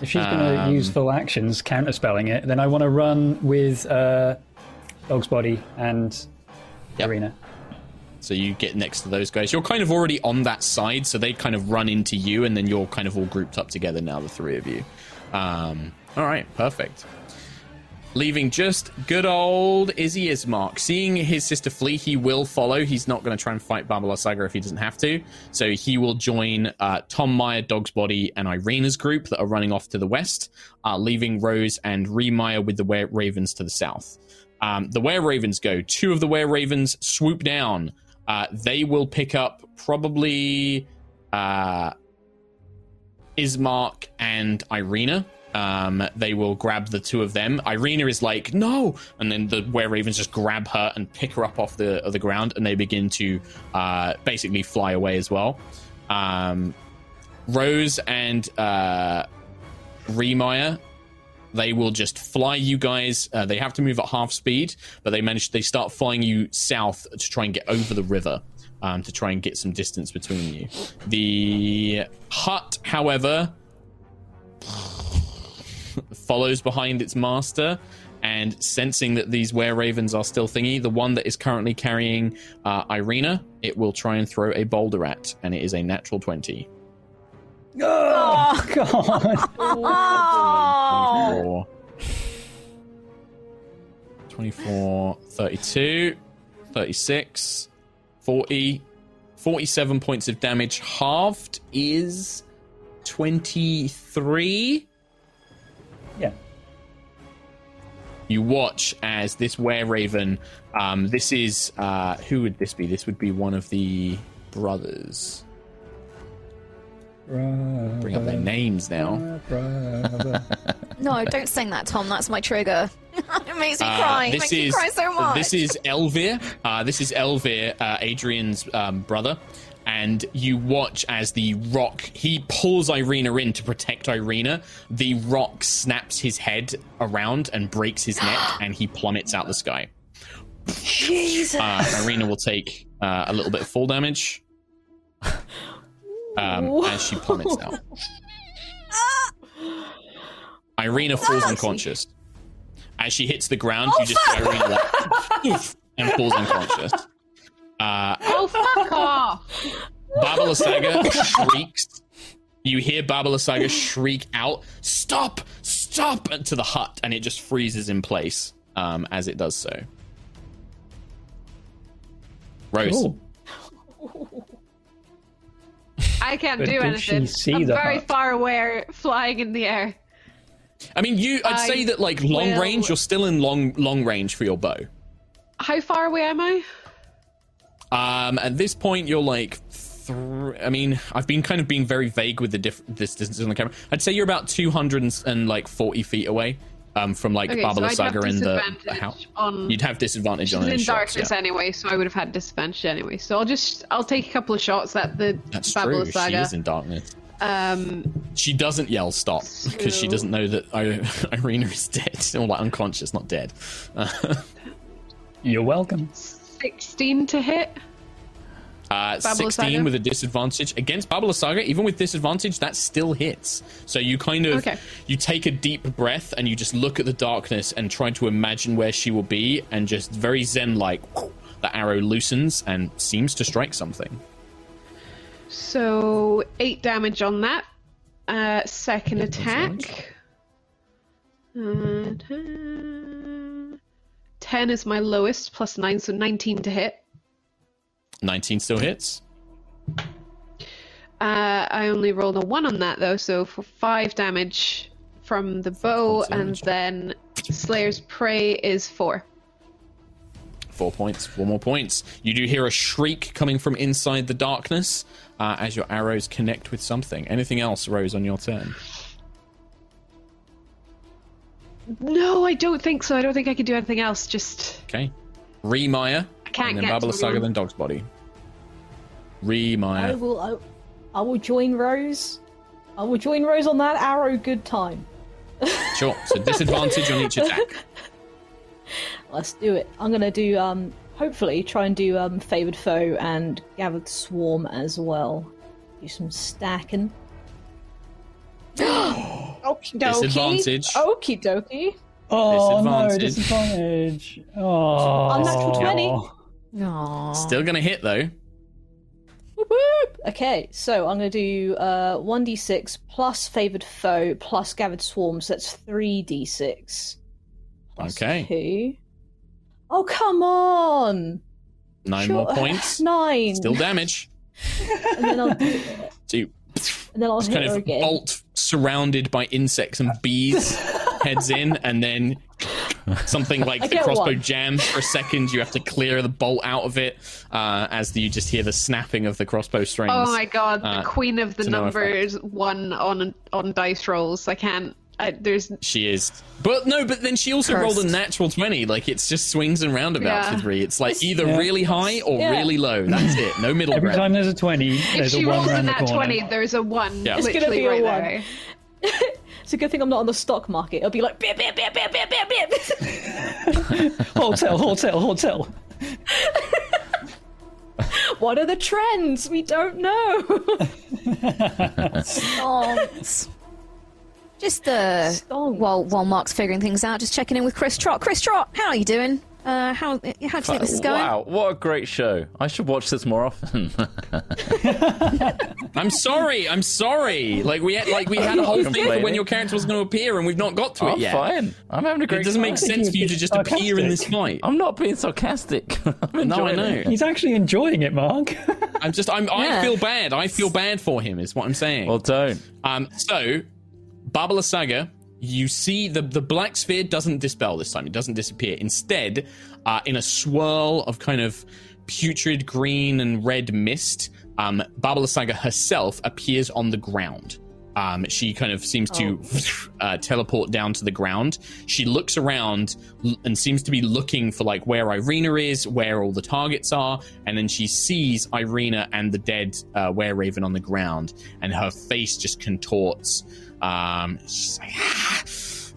If she's going to use full actions counterspelling it, then I want to run with uh, Dog's Body and Yep. Irina. So you get next to those guys. You're kind of already on that side, so they kind of run into you, and then you're kind of all grouped up together now, the three of you. Um, all right, perfect. Leaving just good old Izzy Ismark. Seeing his sister flee, he will follow. He's not going to try and fight Baba Lysaga if he doesn't have to. So he will join uh, Tom Meyer, Dog's Body, and Irina's group that are running off to the west, uh, leaving Rose and Remeyer with the Were Ravens to the south. Um, the Were Ravens go. Two of the Were Ravens swoop down. Uh, they will pick up probably uh, Ismark and Irina. Um, they will grab the two of them. Irina is like, no! And then the Were Ravens just grab her and pick her up off the, of the ground, and they begin to uh, basically fly away as well. Um, Rose and uh, they will just fly you guys. Uh, they have to move at half speed, but they manage. They start flying you south to try and get over the river, um, to try and get some distance between you. The hut, however, follows behind its master. And sensing that these were ravens are still thingy, the one that is currently carrying uh, Irina, it will try and throw a boulder at, and it is a natural twenty. Oh, God. Oh, 24, 24 32, 36, 40, 47 points of damage. Halved is 23. yeah. You watch as this were raven. Um, this is uh, who would this be? This would be one of the brothers. Bring up their names now. no, don't sing that, Tom. That's my trigger. it makes me Uh, cry. It makes is me cry so much. this is Elvir. Uh, this is Elvir, uh, Adrian's um, brother, and you watch as the rock he pulls Irina in to protect Irina. The rock snaps his head around and breaks his neck, and he plummets out the sky. Jesus. Uh, Irina will take uh, a little bit of fall damage um, as she plummets out. Irina falls unconscious. As she hits the ground, you just see Irina like, and falls unconscious. Uh, Oh, fuck off! Baba Lysaga shrieks. You hear Baba Lysaga shriek out, "Stop! Stop!" to the hut, and it just freezes in place um, as it does so. Rose, Cool. I can't But do did she anything. see I'm the very hut? far away, flying in the air. I mean, you. I'd I say that like long will- range, you're still in long long range for your bow. How far away am I? Um, at this point, you're like. Th- I mean, I've been kind of being very vague with the diff- this distance on the camera. I'd say you're about 200 and, and like 40 feet away um, from like Okay, so Babala I'd Saga have and the, the house. on. You'd have disadvantage She's on any in shots, darkness yeah. anyway, so I would have had disadvantage anyway. So I'll just I'll take a couple of shots at the That's Babylon true. She Saga. is in darkness. Um, She doesn't yell stop because she doesn't know that I- Irina is dead or like unconscious, not dead. You're welcome. 16 to hit. Uh, 16 Saga? with a disadvantage against Baba Lysaga. Even with disadvantage, that still hits. So you kind of Okay. you take a deep breath and you just look at the darkness and try to imagine where she will be, and just very zen like the arrow loosens and seems to strike something. So eight damage on that. Uh, second attack. Uh, 10. 10 is my lowest, plus 9, so 19 to hit. 19 still hits. Uh, I only rolled a 1 on that, though, so for 5 damage from the bow, and then Slayer's Prey is 4. Four points, four more points. You do hear a shriek coming from inside the darkness uh, as your arrows connect with something. Anything else, Rose, on your turn? No, I don't think so. I don't think I can do anything else. Just. Okay. Remeyer. I can't and then get to Baba Lysaga, then Dog's Body. Re I will. I, I will join Rose. I will join Rose on that arrow. Good time. Sure. So disadvantage on each attack. Let's do it. I'm gonna do um hopefully try and do um favored foe and gathered swarm as well. Do some stacking. Okie dokie. Disadvantage. Okie dokie. Oh no, Disadvantage. disadvantage. Oh. Unnatural 20. Aw. Still gonna hit though. Whoop, whoop. Okay, so I'm gonna do uh 1d6 plus favored foe plus gathered swarm, so that's 3d6. Plus Okay. Two. Oh come on! Nine Sure. more points. Nine. Still damage. And then I'll do, So you and then I'll hit kind her of again. bolt surrounded by insects and bees heads in and then something like the crossbow one. jams for a second you have to clear the bolt out of it uh, as you just hear the snapping of the crossbow strings Oh my god, Uh, the queen of the to no numbers one on on dice rolls. I can't. I, there's she is but no but then she also rolled a natural 20 like it's just swings and roundabouts Yeah. with Ree. it's like either Yeah. really high or Yeah. really low that's it no middle Every ground time there's a 20, if there's she a 1 rolls a around the nat twenty, there's a one Yeah. It's gonna literally be a one. there. It's a good thing I'm not on the stock market. It'll be like bip bip bip bip bip bip bip. Hotel, hotel, hotel. what are the trends? We don't know. Stonks. Just uh, Stonks. while while Mark's figuring things out, just checking in with Chris Trot. Chris Trot, how are you doing? Uh, how how do you think this is going? Wow, what a great show. I should watch this more often. i'm sorry i'm sorry like we had like we had a whole thing for when your character was going to appear and we've not got to it I'm yet fine. I'm having a great it doesn't make sense for you to just appear in this fight I'm not being sarcastic. I'm no i know it. He's actually enjoying it, Mark. I'm just I'm I feel bad. I feel bad for him is what I'm saying. Well, don't. um so Baba Lysaga, you see the the black sphere doesn't dispel this time. It doesn't disappear. Instead, uh, in a swirl of kind of putrid green and red mist, um herself appears on the ground. Um, she kind of seems to uh, teleport down to the ground. She looks around and seems to be looking for like where Irina is, where all the targets are, and then she sees Irina and the dead uh, were raven on the ground, and her face just contorts. Um, she's like, ah,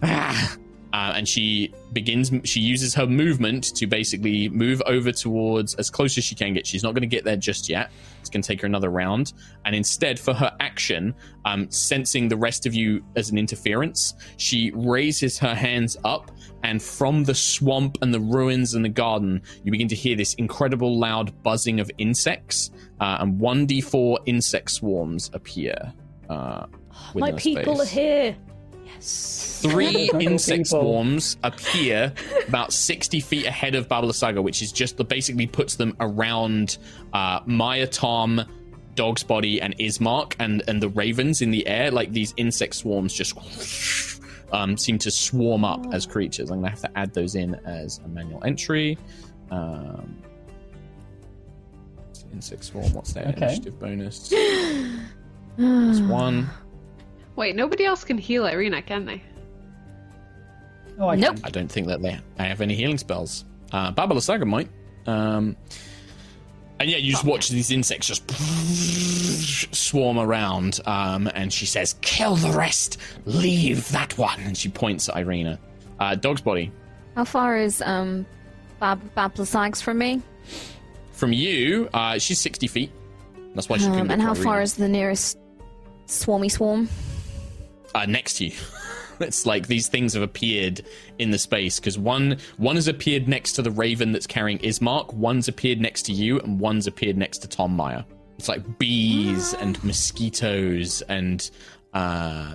ah. Uh, and she begins. She uses her movement to basically move over towards as close as she can get. She's not going to get there just yet. It's going to take her another round. And instead, for her action, um, sensing the rest of you as an interference, she raises her hands up, and from the swamp and the ruins and the garden, you begin to hear this incredible loud buzzing of insects, uh, and one d four insect swarms appear. Uh, My people space are here. Yes. three insect people. swarms appear about 60 feet ahead of Baba Lysaga, which is just basically puts them around uh, Maya Tom, Dog's Body, and Ismark, and, and the ravens in the air. Like these insect swarms just um, seem to swarm up as creatures. I'm going to have to add those in as a manual entry. Um, insect swarm, what's their Okay. initiative bonus? It's one. Wait, nobody else can heal Irina, can they? Oh, I Nope. I don't think that they they have any healing spells. Uh, Baba Lysaga might. Um, and yeah, you just watch these insects just swarm around. Um, and she says, "Kill the rest. Leave that one." And she points at Irina. Uh, Dog's body. How far is um Bab Bablasags from me? From you, uh, she's sixty feet. That's why she Um, get and to how far is the nearest swarmy swarm? Uh, next to you. it's like these things have appeared in the space because one one has appeared next to the raven that's carrying Ismark, one's appeared next to you, and one's appeared next to Tom Meyer. It's like bees and mosquitoes and uh,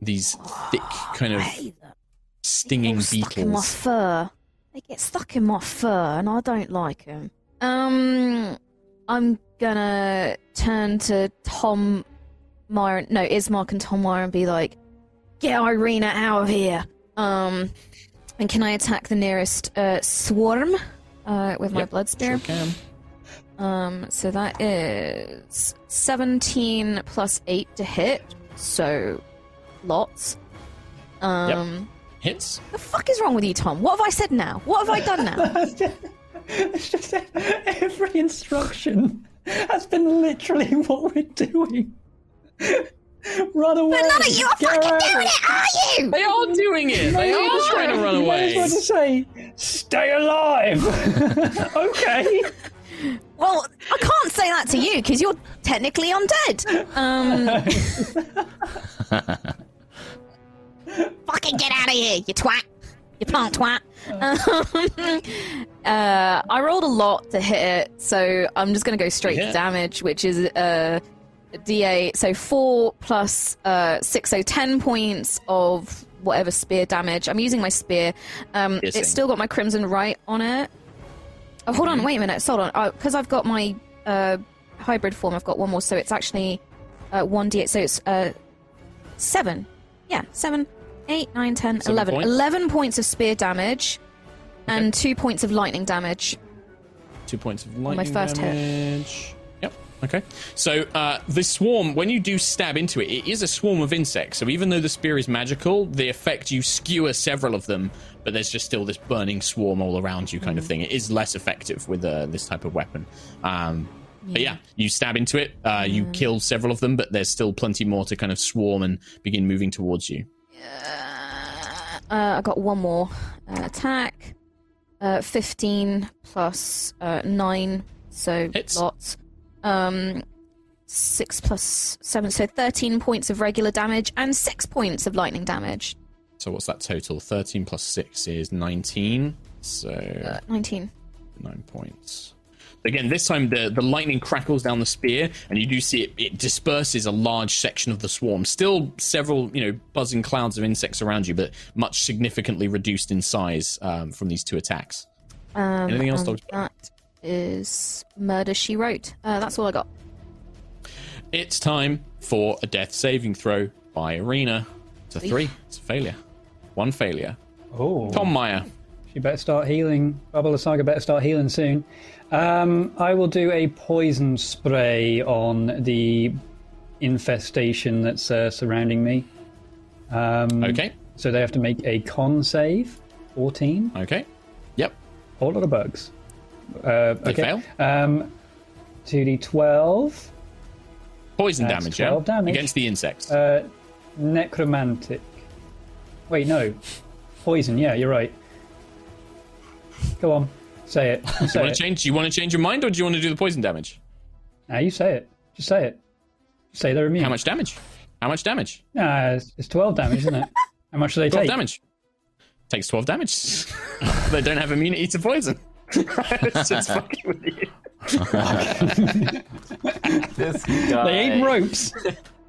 these thick kind of stinging all stuck in my beetles. fur. They get stuck in my fur, and I don't like them. Um, I'm gonna turn to Tom Meyer, no, Ismark and Tom Meyer, and be like, "Get Irina out of here." Um, and can I attack the nearest uh, swarm uh, with my Yep, blood spear? Sure can. Um, so that is 17 plus 8 to hit, so lots. Um, Hits. the fuck is wrong with you, Tom? What have I said now? What have I done now? it's just every instruction. That's been literally what we're doing. Run away! But none of you are Get fucking out. doing it, are you? They are doing it. They are trying to run You might as well away. say, "Stay alive." okay. Well, I can't say that to you because you're technically undead. Um, fucking get out of here, you twat. You plant twat. Um, uh, I rolled a lot to hit it, so I'm just going to go straight Yeah. to damage, which is uh, D8. So 4 plus uh, 6, so 10 points of whatever spear damage. I'm using my spear. Um, Piercing. it's still got my Crimson Rite on it. Oh, hold on, wait a minute. Hold on. Because I've got my uh, hybrid form, I've got one more, so it's actually uh, 1d8. So it's uh, 7. Yeah, 7, 8, 9, 10, Seven 11. points. 11 points of spear damage and 2 points of lightning damage. Two points of lightning my first hit. damage. Okay. So uh, the swarm, when you do stab into it, it is a swarm of insects. So even though the spear is magical, the effect you skewer several of them, but there's just still this burning swarm all around you, kind of thing. It is less effective with uh, this type of weapon. Um, But yeah, you stab into it, uh, you kill several of them, but there's still plenty more to kind of swarm and begin moving towards you. Uh, I got one more uh, attack. Uh, 15 plus uh, 9, so Hits. lots. Um, 6 plus 7, so 13 points of regular damage and 6 points of lightning damage. So what's that total? 13 plus 6 is 19. So Uh, 19. nine points. Again, this time the, the lightning crackles down the spear, and you do see it, it disperses a large section of the swarm. Still several, you know, buzzing clouds of insects around you, but much significantly reduced in size um, from these two attacks. Um, Anything else. That is Murder She Wrote. Uh, that's all I got. It's time for a death saving throw by Irina. It's a three. It's a failure. One failure. Oh, Tom Meyer. she better start healing. Baba Lysaga better start healing soon. Um, I will do a poison spray on the infestation that's uh, surrounding me. Um, Okay. So they have to make a con save. 14. Okay. Yep. Whole lot of bugs. Uh, They okay. fail. Um, 2d12. Poison That's damage, yeah? 12 damage. Against the insects. Uh, necromantic. Wait, no. Poison, yeah, you're right. Go on. Say it. You you want to change? Do you want to change your mind, or do you want to do the poison damage? Now you say it. Just say it. Say they're immune. How much damage? How much damage? Nah, it's, it's 12 damage, isn't it? How much do they 12 take? damage. Takes 12 damage. they don't have immunity to poison. It's just fucking with you. This guy. They ain't ropes.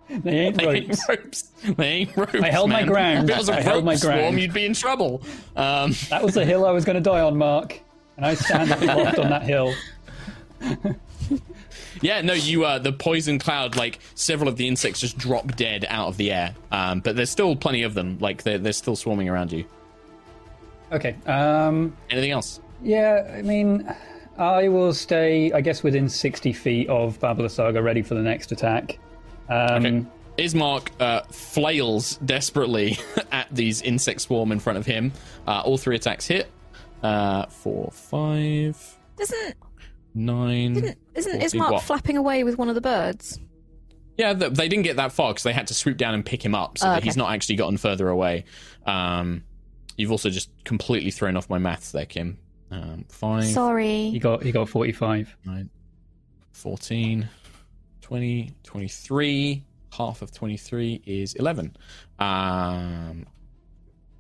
They ain't They ain't ropes. ropes. They ain't ropes. I held my ground. If it was a I held rope my swarm, ground. you'd be in trouble. Um, That was the hill I was going to die on, Mark. And I stand aloft on that hill. yeah, no, you. Uh, the poison cloud, like several of the insects, just drop dead out of the air. Um, but there's still plenty of them. Like they're they're still swarming around you. Okay. Um, Anything else? Yeah, I mean, I will stay, I guess, within 60 feet of Baba Lysaga, ready for the next attack. Um, Okay. Ismark uh, flails desperately at these insect swarm in front of him. Uh, all three attacks hit. Uh, four, five, Doesn't nine. isn't 14. Ismark What? flapping away with one of the birds? Yeah, th- they didn't get that far because they had to swoop down and pick him up, so Oh, that okay. he's not actually gotten further away. Um, you've also just completely thrown off my maths there, Kim. Um, five, Sorry. he got he got 45. nine, 14, 20, 23. Half of 23 is 11. Um,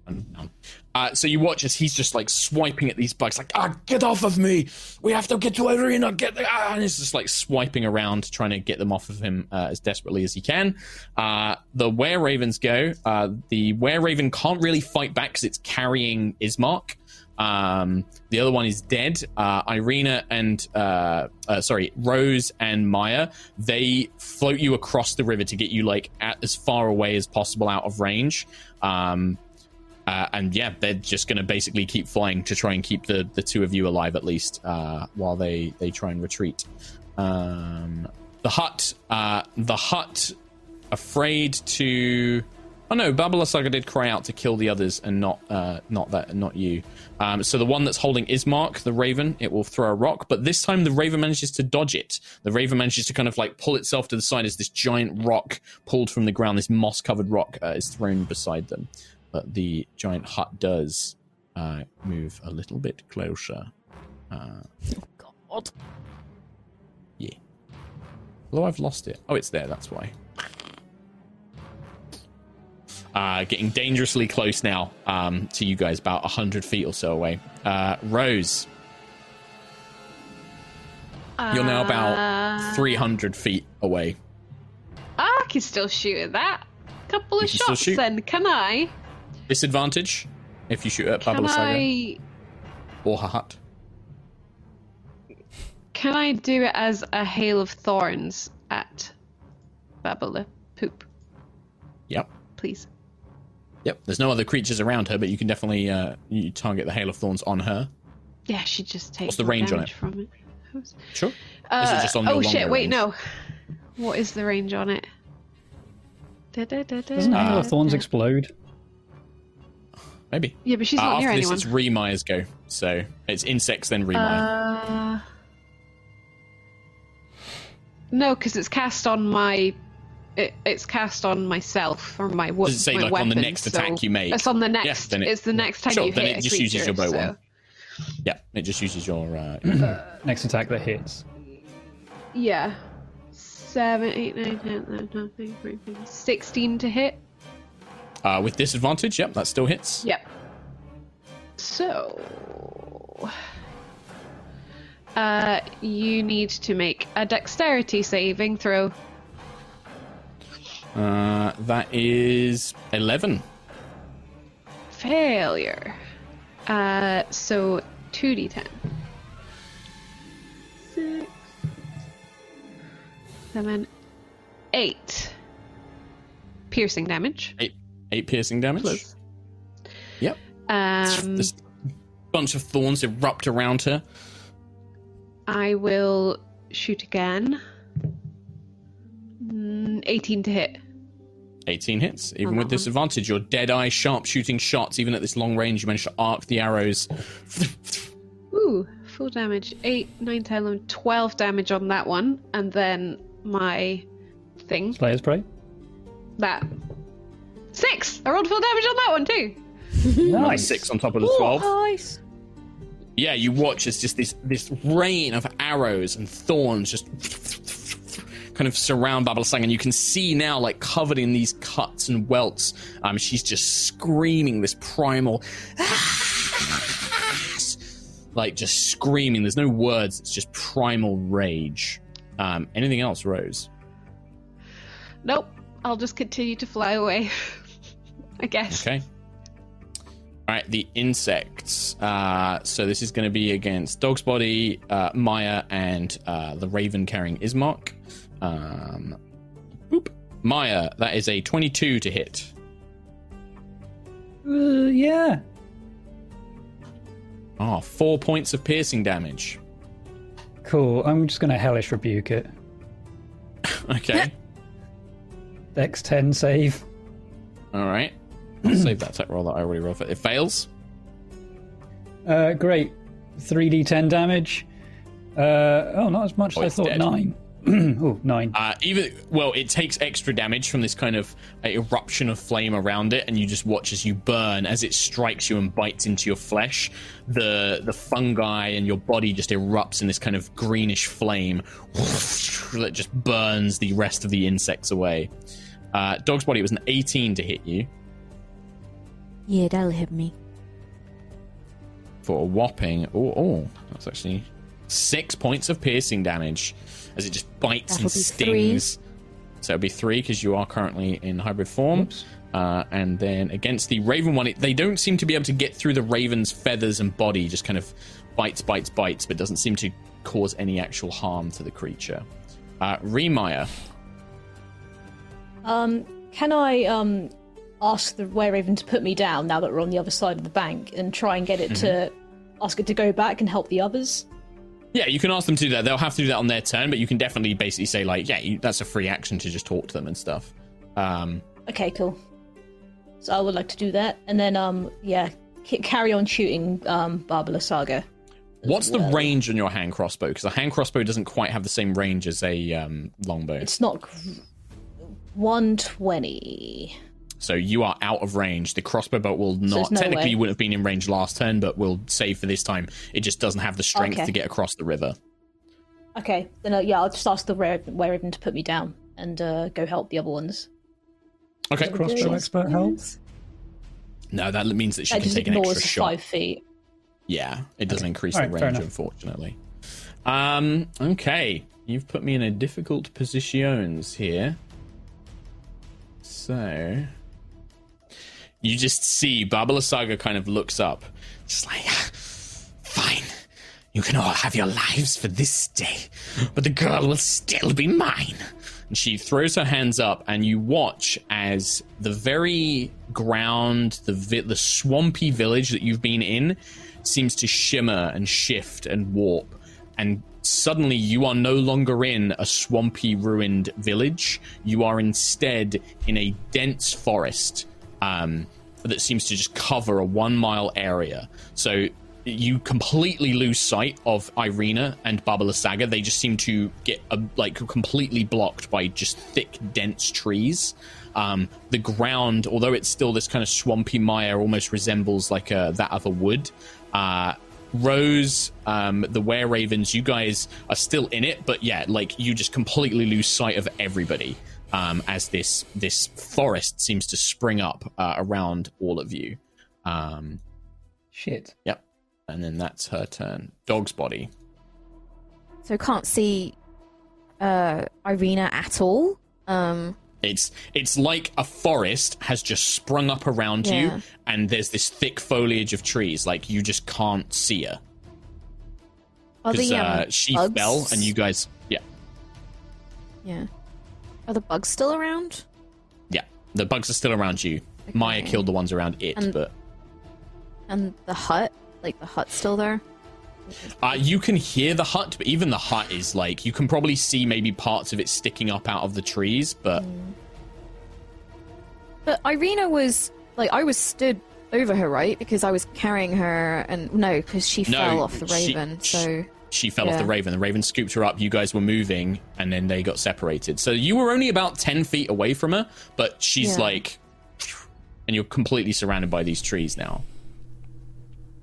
um, uh, so you watch as he's just like swiping at these bugs, like, ah, get off of me! We have to get to Irina, get the, ah, and he's just like swiping around, trying to get them off of him uh, as desperately as he can. Uh, the Were Ravens go. Uh, the Were Raven can't really fight back because it's carrying Ismark. Um, the other one is dead. Uh, Irina and uh, uh, sorry, Rose and Maya. They float you across the river to get you like at, as far away as possible out of range. Um, uh, and yeah, they're just going to basically keep flying to try and keep the, the two of you alive at least uh, while they, they try and retreat. Um, the hut, uh, the hut, afraid to Oh no, Baba Lysaga did cry out to kill the others and not uh, not that not you. Um, so the one that's holding Ismark, the Raven, it will throw a rock, but this time the Raven manages to dodge it. The Raven manages to kind of like pull itself to the side as this giant rock pulled from the ground, this moss covered rock uh, is thrown beside them. But the giant hut does uh, move a little bit closer. Uh, God. yeah. Although I've lost it. Oh, it's there. That's why. Uh, getting dangerously close now um, to you guys, about 100 feet or so away. Uh, Rose, you're now about 300 feet away. I can still shoot at that. Couple of shots then, can I? Disadvantage if you shoot at Saga I or her hut. can I do it as a hail of thorns at Babala Poop, Yep. please? Yep. There's no other creatures around her, but you can definitely uh, you target the hail of thorns on her. Yeah, she just takes What's the range on damage it? from it. Sure. Uh, just on oh shit! Wait, range? no. What is the range on it? Doesn't Doesn't Hail of Thorns explode? Maybe. Yeah, but she's Uh, not near after this, anyone. it's Remaya's go. So it's insects, then Remaya. Uh, no, because it's cast on my. It, it's cast on myself or my, wo- Does it say, my like, on the weapon, next attack you make? It's on the next. Yeah, then it- it's the next time Sure, you then hit it a just uses your bow so- one. yeah, it just uses your. Uh, Next attack that hits. Yeah. 7, 8, 9, 10, 11, 12, 13, 14, 16 to hit. uh, with disadvantage, yep, that still hits. Yep. So. Uh, you need to make a dexterity saving throw. Uh, that is 11. Failure. Uh, so 2d10. Six, seven, eight. Piercing damage. Eight, eight piercing damage. Close. Yep. Um, this bunch of thorns erupt around her. I will shoot again. Mm, 18 to hit. 18 hits. Even with that one. disadvantage, your dead eye sharp shooting shots, even at this long range, you manage to arc the arrows. Ooh, full damage. 8, 9, 10, 11, 12 damage on that one. And then my thing. Slayer's Prey. That. 6! I rolled full damage on that one too. Another Nice. six on top of the Oh, 12. nice. yeah, you watch as just this this rain of arrows and thorns just kind of surround Baba Lysaga, and you can see now, like covered in these cuts and welts, um, she's just screaming this primal, like just screaming. There's no words. It's just primal rage. Um, anything else, Rose? Nope. I'll just continue to fly away. I guess. Okay. All right, the insects. Uh, so this is going to be against Dog's Body, uh, Maya, and uh, the Raven carrying Ismark. Um, boop. Maya, that is a 22 to hit. Uh, yeah. Ah, four points of piercing damage. Cool. I'm just going to Hellish Rebuke it. Okay. Dex 10 save. All right. I'll save that attack roll that I already rolled for. It fails. Uh, great. 3d10 damage. Uh, oh, not as much Oh, as I thought. dead. Nine. oh, nine. Uh, even well, it takes extra damage from this kind of uh, eruption of flame around it, and you just watch as you burn as it strikes you and bites into your flesh. The the fungi and your body just erupts in this kind of greenish flame that just burns the rest of the insects away. Uh, dog's body was an 18 to hit you Yeah, that'll hit me. for a whopping. Oh, oh, that's actually six points of piercing damage as it just bites That'll and be three. stings. So it'll be three because you are currently in hybrid form. Uh, and then against the raven one, it, they don't seem to be able to get through the raven's feathers and body. Just kind of bites, bites, bites, but doesn't seem to cause any actual harm to the creature. Uh, Remire, Um, can I um ask the Were Raven to put me down now that we're on the other side of the bank and try and get it to Mm-hmm. ask it to go back and help the others? Yeah, you can ask them to do that. They'll have to do that on their turn, but you can definitely basically say like, yeah, you, that's a free action to just talk to them and stuff. Um, Okay, cool. So I would like to do that, and then um yeah, c- carry on shooting um Baba Lysaga. What's the range on your hand crossbow? Because a hand crossbow doesn't quite have the same range as a um, longbow. It's not one twenty. So you are out of range. The crossbow bolt will not. there's no technically, way. you wouldn't have been in range last turn, but will save for this time. It just doesn't have the strength Okay. to get across the river. Okay, then uh, yeah, I'll just ask the Were Raven to put me down and uh, go help the other ones. Okay. Crossbow expert helps. No, that means that she That can take an extra the shot. five feet. Yeah, it doesn't increase Alright, the fair range, unfortunately. Um, okay. You've put me in a difficult positions here. So you just see Baba Lysaga kind of looks up. Just like ah, fine. You can all have your lives for this day, but the girl will still be mine. And she throws her hands up, and you watch as the very ground, the vi- the swampy village that you've been in, seems to shimmer and shift and warp. And suddenly, you are no longer in a swampy, ruined village. You are instead in a dense forest um, that seems to just cover a one mile area. So you completely lose sight of Irina and Baba Lysaga. They just seem to get uh, like completely blocked by just thick, dense trees. Um, the ground, although it's still this kind of swampy mire, almost resembles like uh that of a wood. Uh, Rose, um, the Were Ravens, you guys are still in it, but yeah, like you just completely lose sight of everybody um, as this this forest seems to spring up uh, around all of you. Um, Shit. Yep. And then that's her turn. Dog's body. So can't see uh, Irina at all. Um, It's it's like a forest has just sprung up around Yeah. you, and there's this thick foliage of trees. Like you just can't see her are because the um, uh, she bugs, fell, and you guys, yeah, Yeah. Are the bugs still around? yeah, the bugs are still around you. Maya killed the ones around it, And- but And the hut? Like the hut's still there? uh, you can hear the hut. But even the hut is like you can probably see maybe parts of it sticking up out of the trees, but Mm. But Irina was like I was stood over her, right? Because I was carrying her, and no, because she No, fell off the raven. sh- so she fell off the raven. The raven scooped her up. You guys were moving, and then they got separated. So you were only about ten feet away from her, but she's Yeah. like, and you're completely surrounded by these trees now.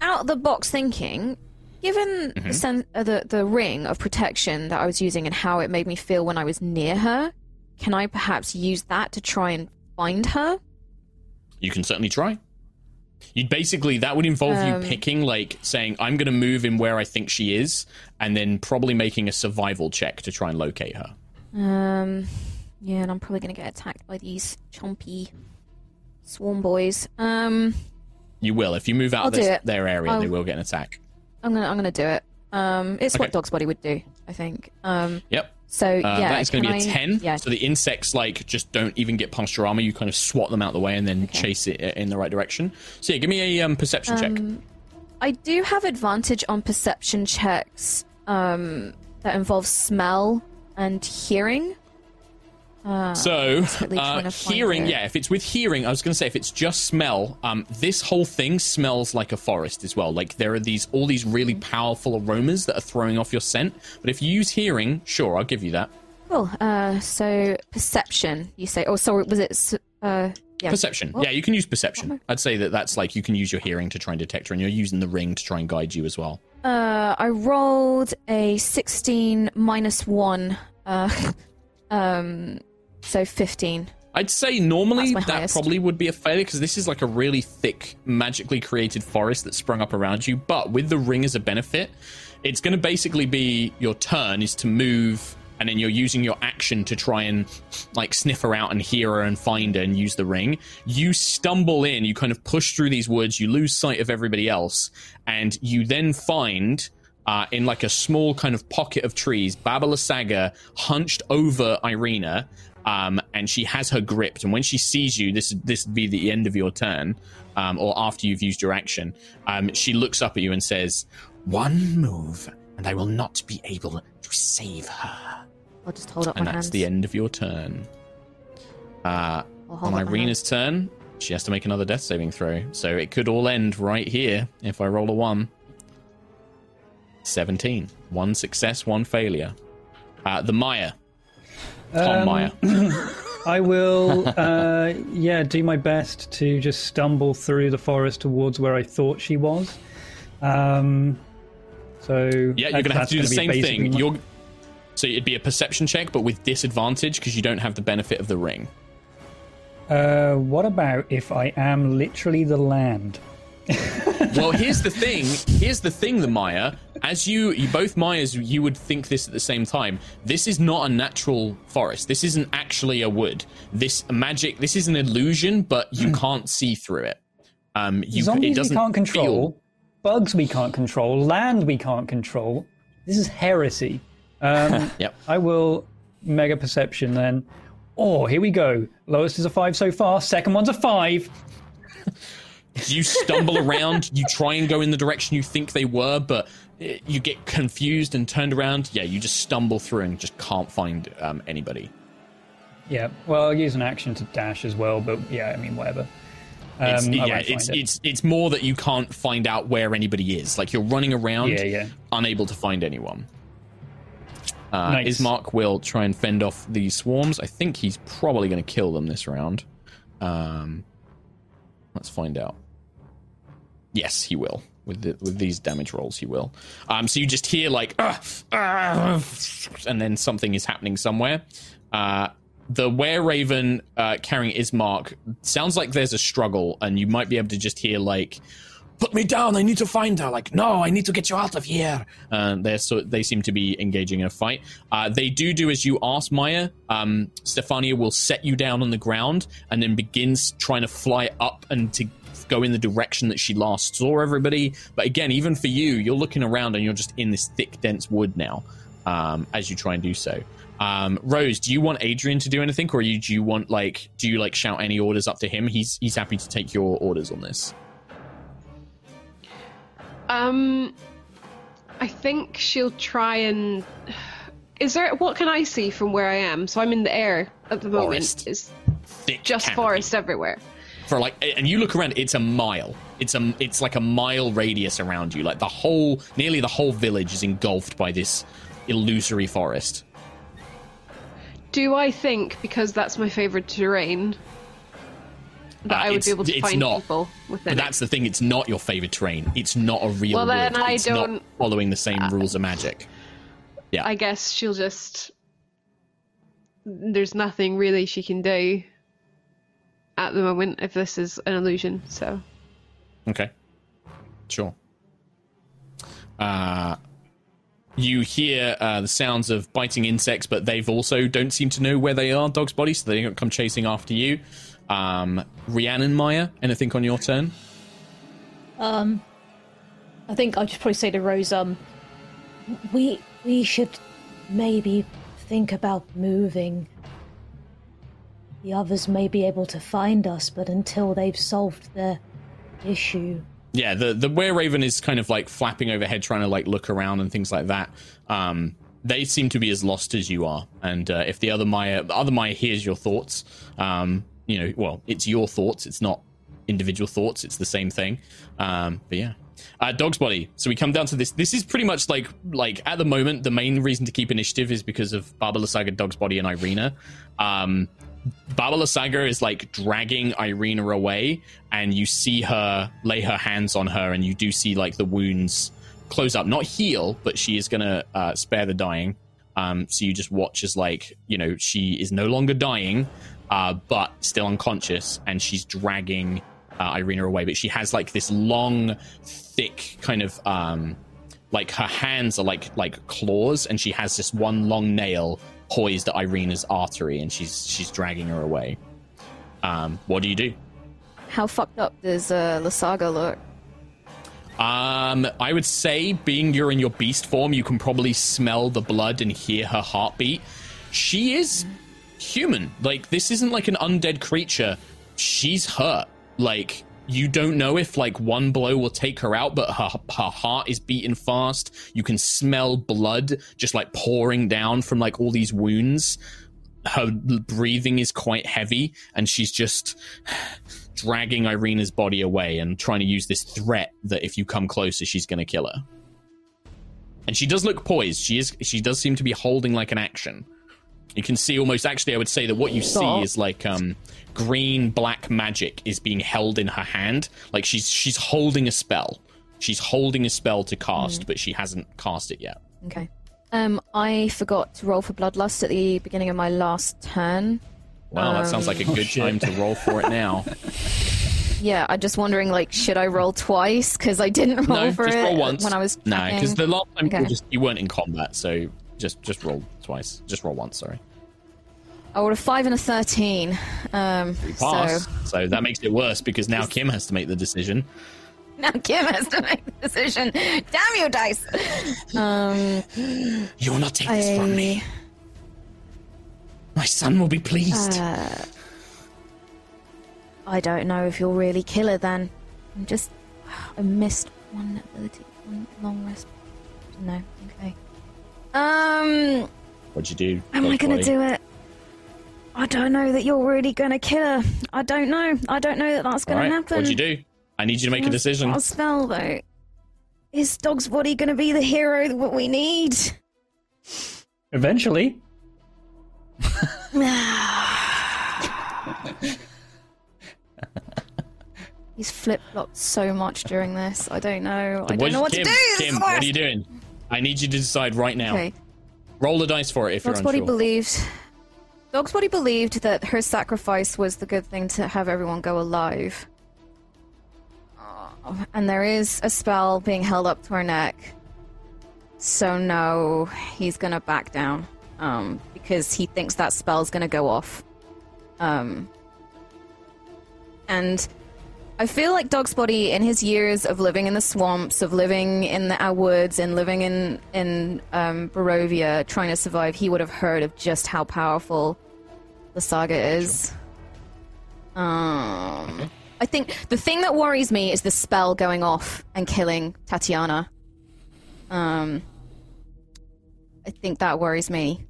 out of the box thinking, given Mm-hmm. the, sen- uh, the the ring of protection that I was using and how it made me feel when I was near her, can I perhaps use that to try and find her? You can certainly try. You'd basically that would involve Um, you picking, like saying, "I'm going to move in where I think she is," and then probably making a survival check to try and locate her. Um, yeah, and I'm probably gonna get attacked by these chompy swarm boys. Um, You will if you move out I'll of this, their area. They I'll- will get an attack. I'm gonna I'm gonna do it. Um, it's Okay. what Dog's Body would do, I think. Um, Yep. So Uh, yeah, that is going to be a I- 10. Yeah, So the insects, like, just don't even get past your armor. You kind of swat them out the way and then Okay. chase it in the right direction. So yeah, give me a um, perception check. Um, I do have advantage on perception checks um, that involve smell and hearing. Uh, So, uh, hearing, yeah, if it's with hearing, I was going to say if it's just smell, um, this whole thing smells like a forest as well. Like there are these all these really powerful aromas that are throwing off your scent. But if you use hearing, sure, I'll give you that. cool. Uh, so perception, you say? Oh, sorry, was it? Uh, yeah. Perception, What? yeah, you can use perception. I'd say that that's like you can use your hearing to try and detect her, and you're using the ring to try and guide you as well. Uh, I rolled a 16 minus 1. Uh, um, so 15. I'd say normally that highest. probably would be a failure because this is like a really thick, magically created forest that sprung up around you. But with the ring as a benefit, it's going to basically be your turn is to move, and then you're using your action to try and like sniff her out and hear her and find her and use the ring. You stumble in, you kind of push through these woods, you lose sight of everybody else, and you then find uh, in like a small kind of pocket of trees, Baba Lysaga hunched over Irina, um, and she has her gripped. And when she sees you, this this would be the end of your turn, um, or after you've used your action. Um, she looks up at you and says, "One move, and I will not be able to save her." I'll just hold up And my that's hands. the end of your turn. Uh, on Irina's turn, she has to make another death saving throw. So it could all end right here if I roll a one. 17. One success, one failure. Uh, the Maya. Tom Um, Maya. I will, uh, yeah, do my best to just stumble through the forest towards where I thought she was. Um, so Yeah, you're going to have to do the same thing. my- You're so it'd be a perception check, but with disadvantage because you don't have the benefit of the ring. Uh, what about if I am literally the land? Well, here's the thing. Here's the thing, the Maya. As you, you both Mayas, you would think this at the same time. This is not a natural forest. This isn't actually a wood. This magic. This is an illusion, but you can't see through it. Um, you, it Zombies we doesn't can't control. feel- Bugs we can't control. Land we can't control. This is heresy. Um, Yep. I will mega perception then. Oh, here we go. Lowest is a five so far. Second one's a five. You stumble around. You try and go in the direction you think they were, but you get confused and turned around. Yeah, you just stumble through and just can't find um, anybody. Yeah. Well, I'll use an action to dash as well, but yeah, I mean whatever. Um, It's, yeah, it's it. it's it's more that you can't find out where anybody is. Like you're running around, Yeah, yeah. unable to find anyone. Uh, Nice. Ismark will try and fend off these swarms. I think he's probably going to kill them this round. Um, let's find out. Yes, he will. With the, with these damage rolls, he will. Um, so you just hear like, "Ah, ah," and then something is happening somewhere. Uh, the were raven uh, carrying Ismark sounds like there's a struggle, and you might be able to just hear like, "Put me down! I need to find her!" Like, "No, I need to get you out of here!" Uh, they're so they seem to be engaging in a fight. Uh, they do do as you ask, Maya. Um, Stefania will set you down on the ground and then begins trying to fly up and to go in the direction that she last saw everybody. But again, even for you, you're looking around and you're just in this thick, dense wood now um, as you try and do so. Um, Rose, do you want Adrian to do anything, or you, do you want like do you like shout any orders up to him? He's he's happy to take your orders on this. Um, I think she'll try and. Is there what can I see from where I am? So I'm in the air at the moment. Forest. Is Thick just canopy. forest everywhere. For like and you look around it's a mile. It's a it's like a mile radius around you. Like the whole nearly the whole village is engulfed by this illusory forest. Do I think because that's my favorite terrain that Uh, I would be able to find not. people but that's the thing it's not your favorite terrain. It's not a real Well, then. I don't- following the same rules of magic. Yeah, I guess she'll just. There's nothing really she can do at the moment if this is an illusion. So Okay. Sure. Uh, you hear uh, the sounds of biting insects, but they've also don't seem to know where they are, dog's body, so they don't come chasing after you. Um, Rhiannon Maya, anything on your turn? Um, I think I'd just probably say to Rose, um, we we should maybe think about moving. The others may be able to find us, but until they've solved their issue, Yeah, the the were raven is kind of like flapping overhead, trying to like look around and things like that. Um, they seem to be as lost as you are, and uh, if the other Maya, the other Maya hears your thoughts, um, you know, well, it's your thoughts. It's not individual thoughts. It's the same thing. Um, but yeah. Uh, dog's body. So we come down to this. This is pretty much like like at the moment the main reason to keep initiative is because of Baba Lysaga, Dog's body, and Irina. Um, Baba Lysaga is like dragging Irina away, and you see her lay her hands on her, and you do see like the wounds close up, not heal, but she is gonna uh, spare the dying. Um, so you just watch as like you know she is no longer dying, uh, but still unconscious, and she's dragging uh, Irina away. But she has like this long, thick kind of um, like her hands are like like claws, and she has this one long nail poised at Irina's artery, and she's she's dragging her away. Um, what do you do? How fucked up does uh, Lysaga look? Um, I would say, being you're in your beast form, you can probably smell the blood and hear her heartbeat. She is human. Like this isn't like an undead creature. She's hurt. Like you don't know if like one blow will take her out, but her her heart is beating fast. You can smell blood just like pouring down from like all these wounds. Her breathing is quite heavy, and she's just dragging Irina's body away and trying to use this threat that if you come closer, she's going to kill her. And she does look poised. She is. She does seem to be holding like an action. You can see almost. Actually, I would say that what you see is like um, green black magic is being held in her hand. Like she's she's holding a spell. She's holding a spell to cast, but she hasn't cast it yet. Okay. Um, I forgot to roll for bloodlust at the beginning of my last turn. Well, that sounds like a good shit. time to roll for it now. Yeah, I'm just wondering, like, should I roll twice? Because I didn't roll no, for just it roll once. when I was no, because the last time you, Okay. were just, you weren't in combat, so just just roll twice. Just roll once. Sorry. I rolled a five and a thirteen. Um, You so pass. So that makes it worse because now Kim has to make the decision. now Kim has to make the decision. Damn you, dice! Um, You will not take this from me. My son will be pleased. Uh, I don't know if you'll really kill her then. I'm just. I missed one ability, one long rest. No, okay. Um, What'd you do? am I gonna Body? do it? I don't know that you're really gonna kill her. I don't know. I don't know that that's gonna right. happen. What'd you do? I need you to make a What's- decision. What spell though? Is Dog's body gonna be the hero that we need? Eventually. He's flip flopped so much during this. I don't know. I don't know what Kim, to do. Kim, what are you doing? I need you to decide right now. Okay. Roll the dice for it if Dog's you're body unsure. believed. Dog's body believed that her sacrifice was the good thing to have everyone go alive. Oh, and there is a spell being held up to her neck. So no, he's gonna back down. Um, because he thinks that spell's gonna go off. Um, and I feel like Dog's body, in his years of living in the swamps, of living in the uh, woods, and living in in um, Barovia, trying to survive, he would have heard of just how powerful the saga is. Um, I think the thing that worries me is the spell going off and killing Tatiana. Um, I think that worries me.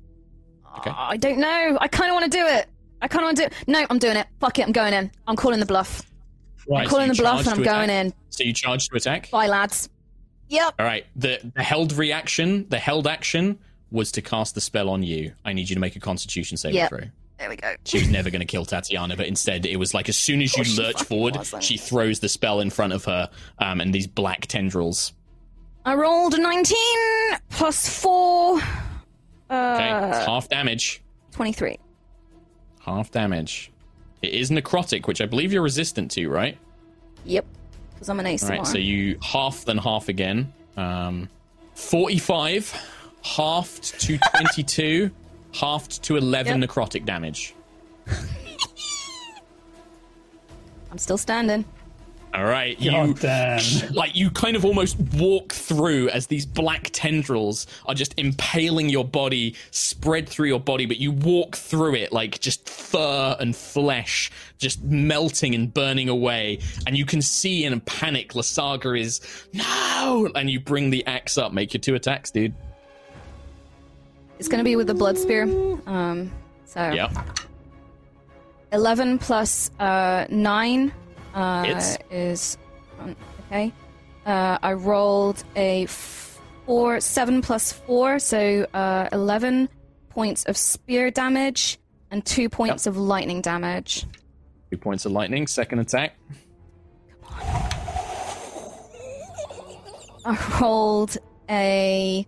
Okay. I don't know. I kind of want to do it. I kind of want to do it. No, I'm doing it. Fuck it. I'm going in. I'm calling the bluff. Right, I'm calling so the bluff and I'm going in. So you charge to attack? Bye, lads. Yep. All right. The, the held reaction, the held action was to cast the spell on you. I need you to make a constitution saving Yep. throw. There we go. She was never going to kill Tatiana, but instead it was like as soon as you she lurch forward, wasn't. she throws the spell in front of her, um, and these black tendrils. I rolled a 19 plus 4. Okay, Uh, it's half damage. 23. Half damage. It is necrotic, which I believe you're resistant to, right? Yep. Because I'm an ace. All right, so you half then half again. Um, 45, halved to 22, halved to 11 Yep. necrotic damage. I'm still standing. All right, you God damn. like you kind of almost walk through as these black tendrils are just impaling your body, spread through your body, but you walk through it like just fur and flesh just melting and burning away, and you can see in a panic Lysaga is no, and you bring the axe up, make your two attacks, dude. It's going to be with the blood spear. Um, so yeah, 11 plus uh, 9 uh, Hits. is. Um, okay. Uh, I rolled a 4, 7 plus 4, so uh, 11 points of spear damage and 2 points of lightning damage. two points of lightning. Second attack. Come on. I rolled a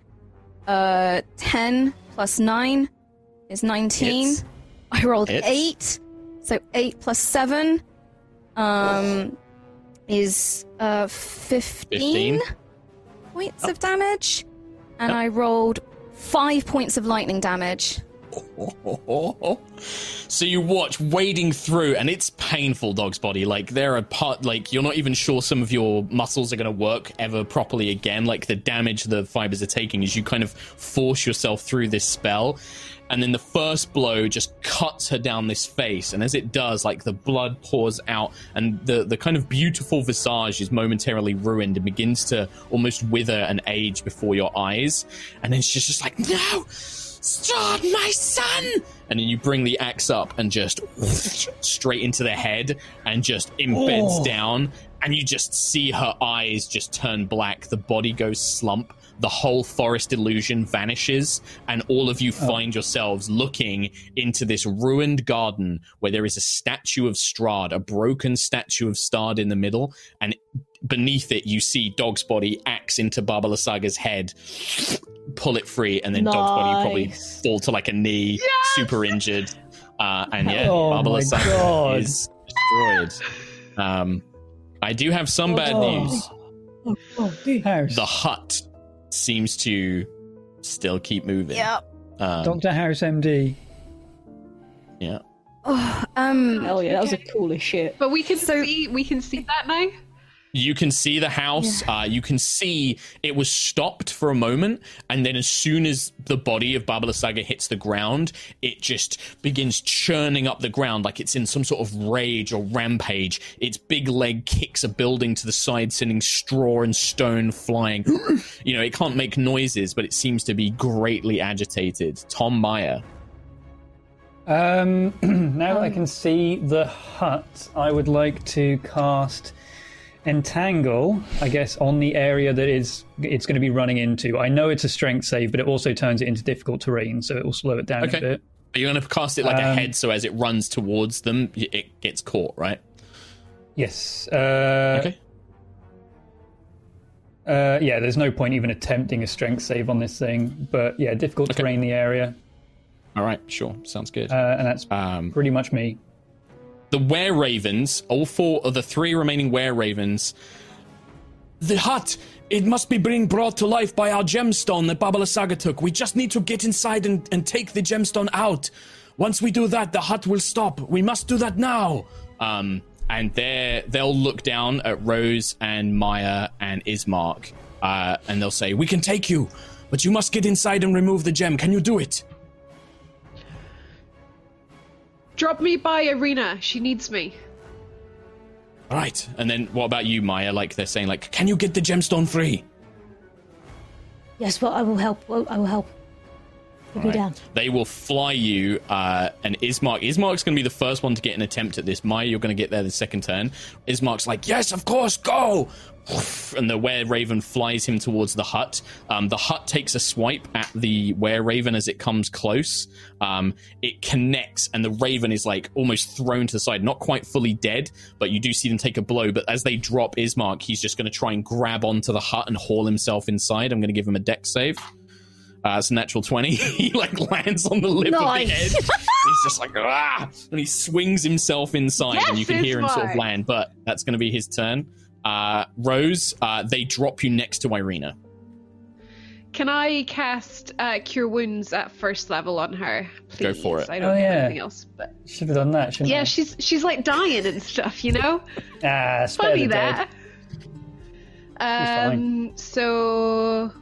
uh, 10 plus 9 is 19. Hits. I rolled Hits. 8, so 8 plus 7 um, is uh, 15, 15. points of damage. And I rolled 5 points of lightning damage. so you watch wading through and it's painful dog's body like there are part like you're not even sure some of your muscles are going to work ever properly again like the damage the fibers are taking as you kind of force yourself through this spell and then the first blow just cuts her down this face and as it does like the blood pours out and the the kind of beautiful visage is momentarily ruined and begins to almost wither and age before your eyes and then she's just like no stop my son! And then you bring the axe up and just straight into the head and just embeds Oh. down. And you just see her eyes just turn black. The body goes slump. The whole forest illusion vanishes. And all of you find yourselves looking into this ruined garden where there is a statue of Strahd, a broken statue of Strahd in the middle. And beneath it, you see Dog's body axe into Baba Lysaga's head, pull it free, and then Dog's body probably fall to like a knee, super injured. Uh, and yeah, Oh Baba Lysaga God. is destroyed. Um, I do have some bad Oh. news. Harris. The hut seems to still keep moving. Yep. Um, Dr. Harris, MD. yeah. Oh, um, Hell yeah, that was a cool as shit. But we can So- see we can see that now. You can see the house. Uh, you can see it was stopped for a moment, and then as soon as the body of Baba Lysaga hits the ground, it just begins churning up the ground like it's in some sort of rage or rampage. Its big leg kicks a building to the side, sending straw and stone flying. you know, it can't make noises, but it seems to be greatly agitated. Tom Meyer. Um, now that I can see the hut, I would like to cast Entangle, I guess, on the area that is it's going to be running into. I know it's a strength save, but it also turns it into difficult terrain, so it will slow it down Okay. a bit. Are you going to cast it like Um, ahead so as it runs towards them, it gets caught, right? Yes. Uh, Okay. Uh, yeah, there's no point even attempting a strength save on this thing, but yeah, difficult Okay. terrain the area, All right, sure. Sounds good. uh, and that's Um, pretty much me. The were ravens, all four of the three remaining were ravens. The hut, it must be being brought to life by our gemstone that Baba Lysaga took. We just need to get inside and, and take the gemstone out. Once we do that, the hut will stop. We must do that now. Um, and they they'll look down at Rose and Maya and Ismark, uh, and they'll say, "We can take you, but you must get inside and remove the gem. Can you do it?" Drop me by Irina. She needs me. All right. And then what about you, Maya? Like they're saying, like, "Can you get the gemstone free?" Yes, well, I will help. Well, I will help. Put me Right. down. They will fly you, uh, and Ismark. Ismark's going to be the first one to get an attempt at this. Maya, you're going to get there the second turn. Ismark's like, yes, of course, go! And the were raven flies him towards the hut. Um, the hut takes a swipe at the were raven as it comes close. Um, it connects, and the raven is like almost thrown to the side, not quite fully dead, but you do see them take a blow. But as they drop Ismark, he's just going to try and grab onto the hut and haul himself inside. I'm going to give him a deck save. Uh, it's a natural 20. he like lands on the lip Nice. of the head. He's just like, ah! And he swings himself inside, and you can hear him sort of land, but that's going to be his turn. Uh, Rose, uh, they drop you next to Irina. Can I cast uh, Cure Wounds at first level on her? Please? Go for it. I don't Oh, have yeah. anything else, but Should have done that, shouldn't yeah, I? she's she's like dying and stuff, you know. Ah, spare Funny the dead. that. Um, so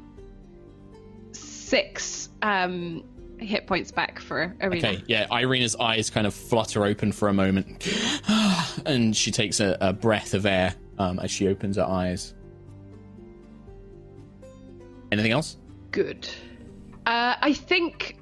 six um hit points back for Irina. Okay, yeah, Irina's eyes kind of flutter open for a moment, and she takes a, a breath of air um, as she opens her eyes. Anything else? Good. Uh, I think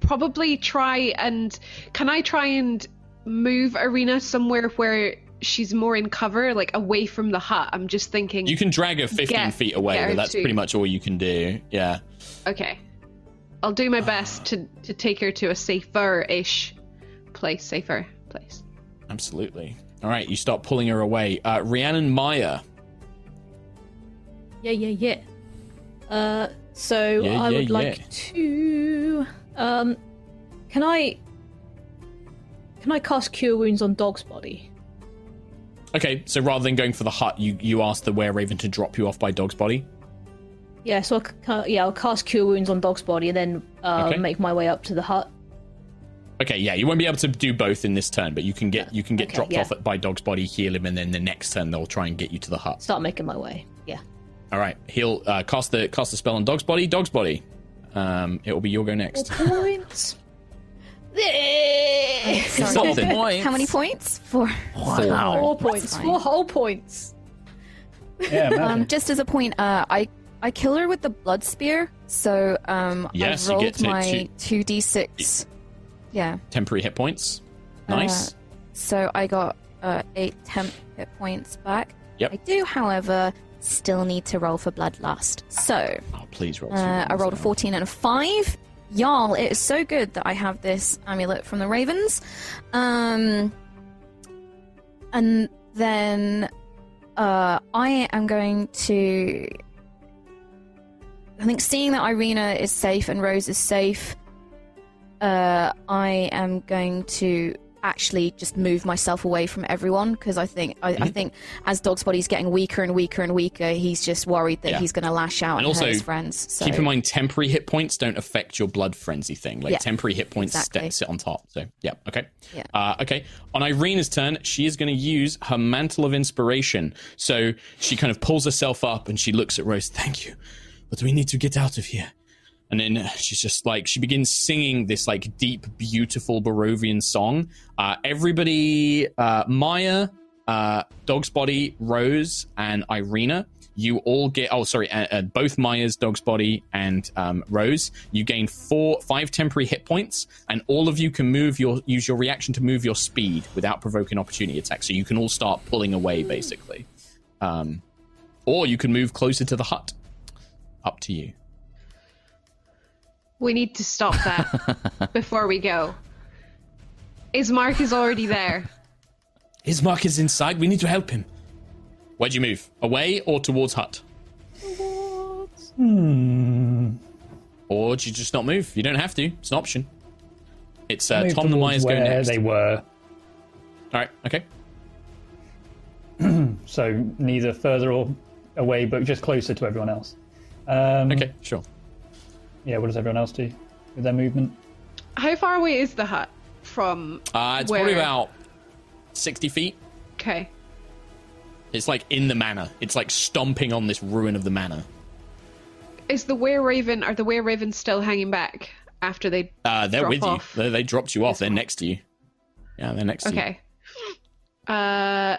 probably try and can I try and move Irina somewhere where she's more in cover, like away from the hut. I'm just thinking. You can drag her 15 Get- feet away, but that's to- pretty much all you can do. Yeah. Okay. I'll do my best to to take her to a safer-ish place. Safer place. Absolutely. All right, you start pulling her away. Uh, Rhiannon Maya. Yeah, yeah, yeah. Uh, so Yeah, I yeah, would like to. Um, can I? Can I cast Cure Wounds on Dog's body? Okay, so rather than going for the hut, you, you ask the were raven to drop you off by Dog's body. Yeah, so I'll, yeah, I'll cast Cure Wounds on Dog's body and then uh, Okay. make my way up to the hut. Okay, yeah, you won't be able to do both in this turn, but you can get you can get Okay, dropped yeah. off at, by Dog's body, heal him, and then the next turn they'll try and get you to the hut. Start making my way. Yeah. All right, he'll uh, cast the cast the spell on Dog's body. Dog's body. Um, it will be your go next. Points. Sorry. Something. Points. How many points? Four. Four. Four points. fine. Four whole points. Yeah, imagine. Um, just as a point, uh, I I kill her with the blood spear. So um, Yes, I you rolled to- my two d six. Yeah. Temporary hit points. Nice. Uh, so I got uh, eight temp hit points back. Yep. I do, however, still need to roll for bloodlust. So oh, please roll. uh, I rolled a 14 and a 5. Y'all, it is so good that I have this amulet from the Ravens. Um, and then uh, I am going to. I think seeing that Irina is safe and Rose is safe, uh, I am going to actually just move myself away from everyone because I think I, Mm-hmm. I think as Dog's body's getting weaker and weaker and weaker, he's just worried that Yeah. he's going to lash out And and, also, his friends. So Keep in mind, temporary hit points don't affect your blood frenzy thing. Like Yeah, temporary hit points exactly. on top. So yeah, okay. Yeah. Uh, okay. On Irina's turn, she is going to use her mantle of inspiration. So she kind of pulls herself up and she looks at Rose. Thank you, but we need to get out of here. And then she's just like she begins singing this like deep, beautiful Barovian song. Uh, everybody, uh, Maya, uh, Dog's Body, Rose, and Irina. You all get. Oh, sorry. Both Maya's Dog's Body and um, Rose. You gain four, five temporary hit points, and all of you can move your use your reaction to move your speed without provoking opportunity attacks. So you can all start pulling away, basically. Um, or you can move closer to the hut. Up to you. We need to stop that before we go. Ismark is already there. Ismark is inside. We need to help him. Where'd you move? Away or towards hut? Hmm. Or do you just not move? You don't have to. It's an option. It's uh, Move Tom the towards Myers go where next. they were. All right. Okay. So neither further or away, but just closer to everyone else. Um, Okay. Sure. Yeah, what does everyone else do with their movement? How far away is the hut from Uh, it's where? probably about sixty feet. Okay. It's like in the manor. It's like stomping on this ruin of the manor. Is the were raven are the were ravens still hanging back after they Uh, they're Drop with off. you. They, they dropped you off. They're next to you. Yeah, they're next to you. Okay. Uh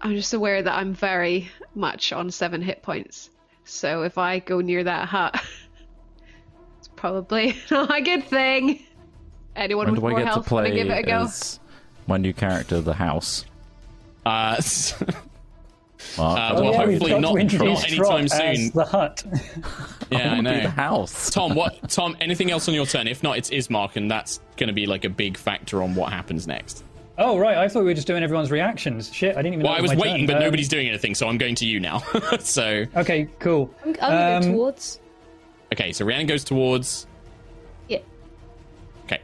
I'm just aware that I'm very much on seven hit points. So if I go near that hut it's probably not a good thing. Anyone When with do I more get health wanna play give it a go? as my new character, the house? Uh, Mark, Uh, well, don't hopefully if we've got not- to not anytime Trot as soon. The hut. yeah, I wanna be know. the house. Tom, what? Tom, anything else on your turn? If not, it's Ismark, and that's going to be like a big factor on what happens next. oh right, I thought we were just doing everyone's reactions. Shit, I didn't even. Well, know I it was my waiting, turn. but Um, nobody's doing anything, so I'm going to you now. so, Okay, cool. I'm, I'm gonna Um, towards. Okay, so Rhiannon goes towards. Yeah. Okay,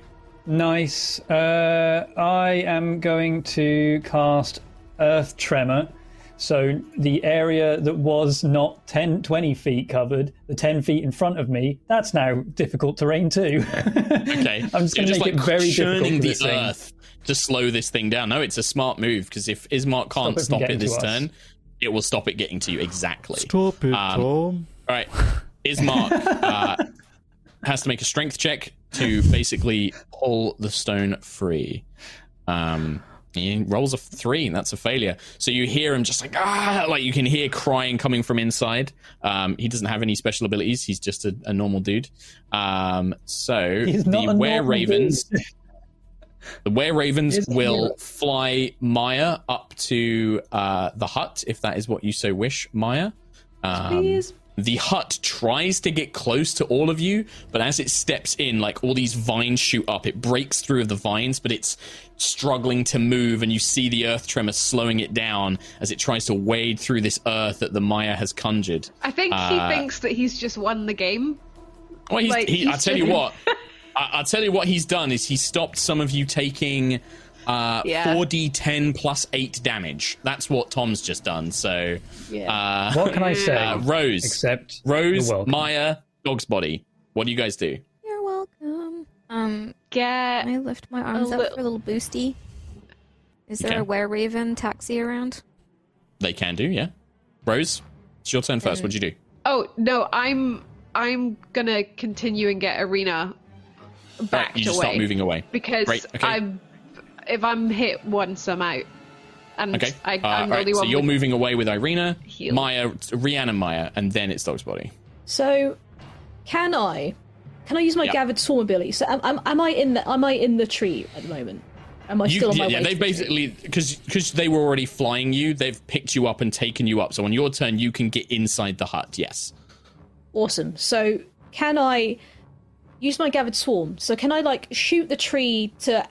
Nice. Uh, I am going to cast Earth Tremor. So the area that was not 10, 20 feet covered, the 10 feet in front of me, that's now difficult terrain too. okay. I'm just going to make like it very difficult churning the this thing. earth to slow this thing down. No, it's a smart move because if Ismark can't it stop it this turn, it will stop it getting to you exactly. Stop it, Um, Tom. All right, Ismark uh, has to make a strength check to basically pull the stone free. Um, he rolls a three, and that's a failure. So you hear him just like ah, like you can hear crying coming from inside. Um, he doesn't have any special abilities; he's just a, a normal dude. Um, so the were ravens. The were ravens will fly Maya up to uh, the hut if that is what you so wish, Maya. Um, Please. The hut tries to get close to all of you, but as it steps in, like all these vines shoot up. It breaks through the vines, but it's struggling to move, and you see the earth tremor slowing it down as it tries to wade through this earth that the Maya has conjured. I think Uh, he thinks that he's just won the game. Well, he's, Like, he, I he's tell you what, I, I'll tell you what he's done is he stopped some of you taking uh, Yeah. 4d10 plus 8 damage. That's what Tom's just done. So, Yeah. uh, What can I say? uh, Rose, Except Rose, you're. Maya, Dog's Body. What do you guys do? You're welcome. Um, Get can I lift my arms up little- for a little boosty? Is there Okay. a were raven taxi around? They can do, yeah. Rose, it's your turn first. What'd you do? Oh no, I'm I'm gonna continue and get Irina Right, backed you just away start moving away. because Right, okay. I'm if I'm hit once I'm out, and Okay. I, Uh, I'm the alright, only so one. you're moving away with Irina, Heal. Maya, Rhiannon, Maya, and then it's Dog's Body. So, can I? Can I use my Yeah. gathered swarm ability? So, am, am, am I in the am I in the tree at the moment? Am I You, still on yeah, my yeah, way? they to basically because because they were already flying you, they've picked you up and taken you up. So on your turn, you can get inside the hut. Yes. Awesome. So, can I use my gathered swarm? So, can I like shoot the tree to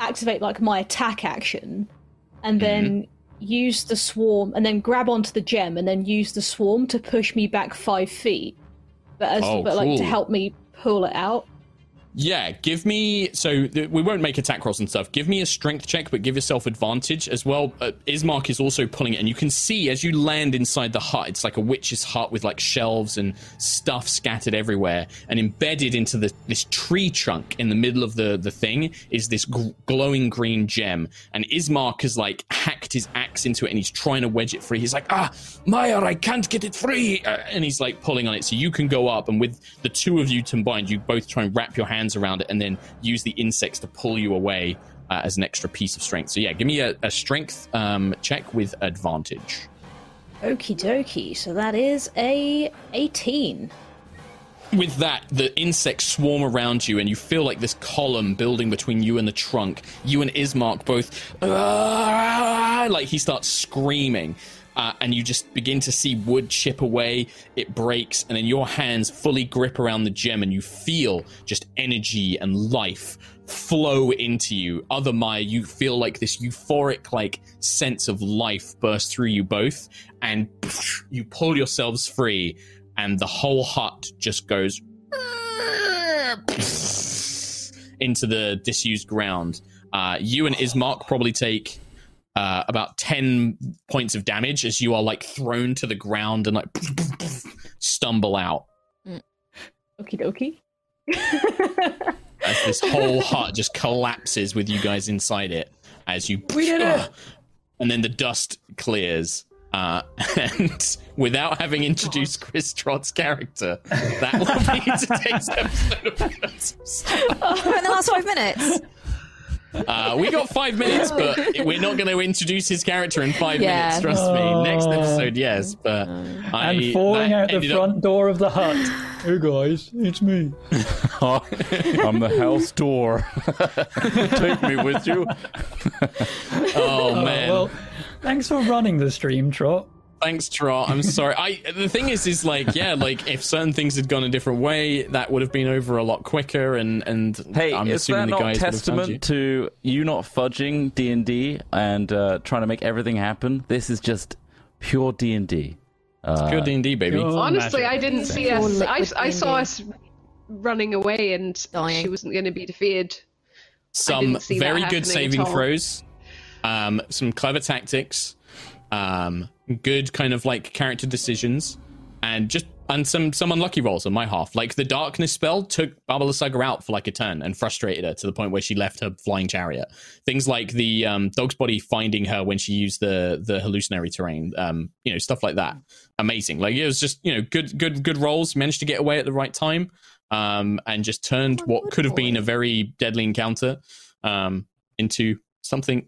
activate like my attack action, and then mm-hmm. use the swarm, and then grab onto the gem, and then use the swarm to push me back five feet, but as Oh, but like to help me pull it out. Yeah, give me. So th- we won't make attack rolls and stuff. Give me a strength check, but give yourself advantage as well. Uh, Ismark is also pulling it, and you can see as you land inside the hut, it's like a witch's hut with like shelves and stuff scattered everywhere. And embedded into the, this tree trunk in the middle of the, the thing is this glowing green gem. And Ismark has like hacked his axe into it, and he's trying to wedge it free. He's like, ah, Meyer, I can't get it free. Uh, and he's like pulling on it, so you can go up, and with the two of you combined, you both try and wrap your hands around it, and then use the insects to pull you away uh, as an extra piece of strength. So yeah, give me a, a strength um, check with advantage. Okie dokie. So that is a eighteen. With that, the insects swarm around you, and you feel like this column building between you and the trunk. You and Ismark both, like he starts screaming, uh, and you just begin to see wood chip away. It breaks, and then your hands fully grip around the gem, and you feel just energy and life flow into you. Other Maya, you feel like this euphoric, like sense of life burst through you both, and you pull yourselves free, and the whole hut just goes into the disused ground. Uh, you and Ismark probably take uh, about 10 points of damage as you are like thrown to the ground and like stumble out Okie dokie. as this whole hut just collapses with you guys inside it as you We did it! and then the dust clears uh, and without having introduced Chris Trott's character, that will be today's episode of Curses. in the last five minutes. Uh, we got five minutes, but we're not going to introduce his character in five Yeah. minutes. Trust me. Next episode, yes, but I, and falling out the ended up- front door of the hut. hey guys, it's me. I'm the house door. Take me with you. oh man, Well, thanks for running the stream, Trot. Thanks, Trot. I'm sorry. I the thing is, is like, yeah, like if certain things had gone a different way, that would have been over a lot quicker. And and Hey, I'm is assuming that the not guys would have found you. testament to you not fudging D and D and uh, trying to make everything happen? This is just pure D and D. Uh, Pure D and D, baby. Pure Honestly, magic. I didn't see us. I, I saw us running away, and Dying. she wasn't going to be defeated. some didn't see that very good saving throws, um, some clever tactics, um, good kind of like character decisions, and just and some some unlucky rolls on my half. Like the darkness spell took Baba Lysaga out for like a turn and frustrated her to the point where she left her flying chariot. Things like the um, dog's body finding her when she used the the hallucinatory terrain, um, you know, stuff like that. Amazing. Like it was just you know good good good rolls. Managed to get away at the right time, um, and just turned what could have been a very deadly encounter um, into something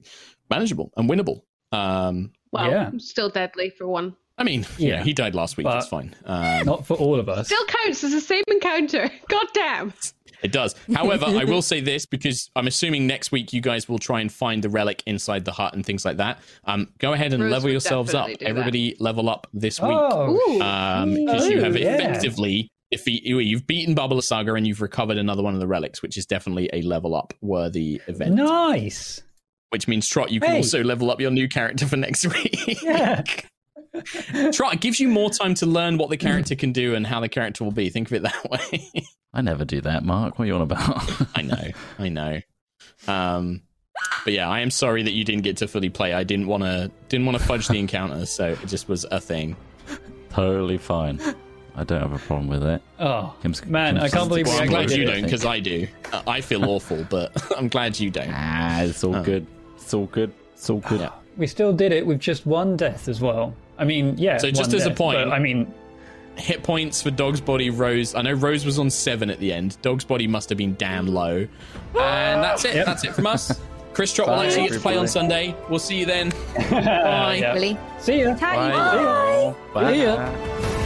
manageable and winnable. Um, Well, Yeah. still deadly for one. I mean, yeah, Yeah. he died last week. But- That's fine. Um, Not for all of us. Still counts as the same encounter. God damn. It does. However, I will say this because I'm assuming next week you guys will try and find the relic inside the hut and things like that. Um, go ahead and Rose level yourselves up. definitely do that. Everybody level up this week. Oh, Um, because you Oh, have yeah. effectively defeat you- you've beaten Baba Lysaga and you've recovered another one of the relics, which is definitely a level up worthy event. nice. Which means Trot, you can Hey. also level up your new character for next week. Yeah. Trot, gives you more time to learn what the character can do and how the character will be. Think of it that way. I never do that, Mark. What are you on about? I know, I know. Um, but yeah, I am sorry that you didn't get to fully play. I didn't want to didn't want to fudge the encounter, so it just was a thing. totally fine. I don't have a problem with it. Oh, Kim's- man, I Kim's- can't believe Well, I'm glad you don't because I do. Uh, I feel awful, but I'm glad you don't. Ah, it's all Oh. good. It's all good. It's all good. Yeah. We still did it with just one death as well. I mean, yeah. So just one as a death, point- but, I mean, Hit points for Dog's Body, Rose. I know Rose was on seven at the end. Dog's Body must have been damn low. And that's it. Yep. That's it from us. Chris Trot will Bye, actually get to play on everybody. Sunday. We'll see you then. Bye. yeah. Really? See ya. Bye. Bye. Bye. See ya.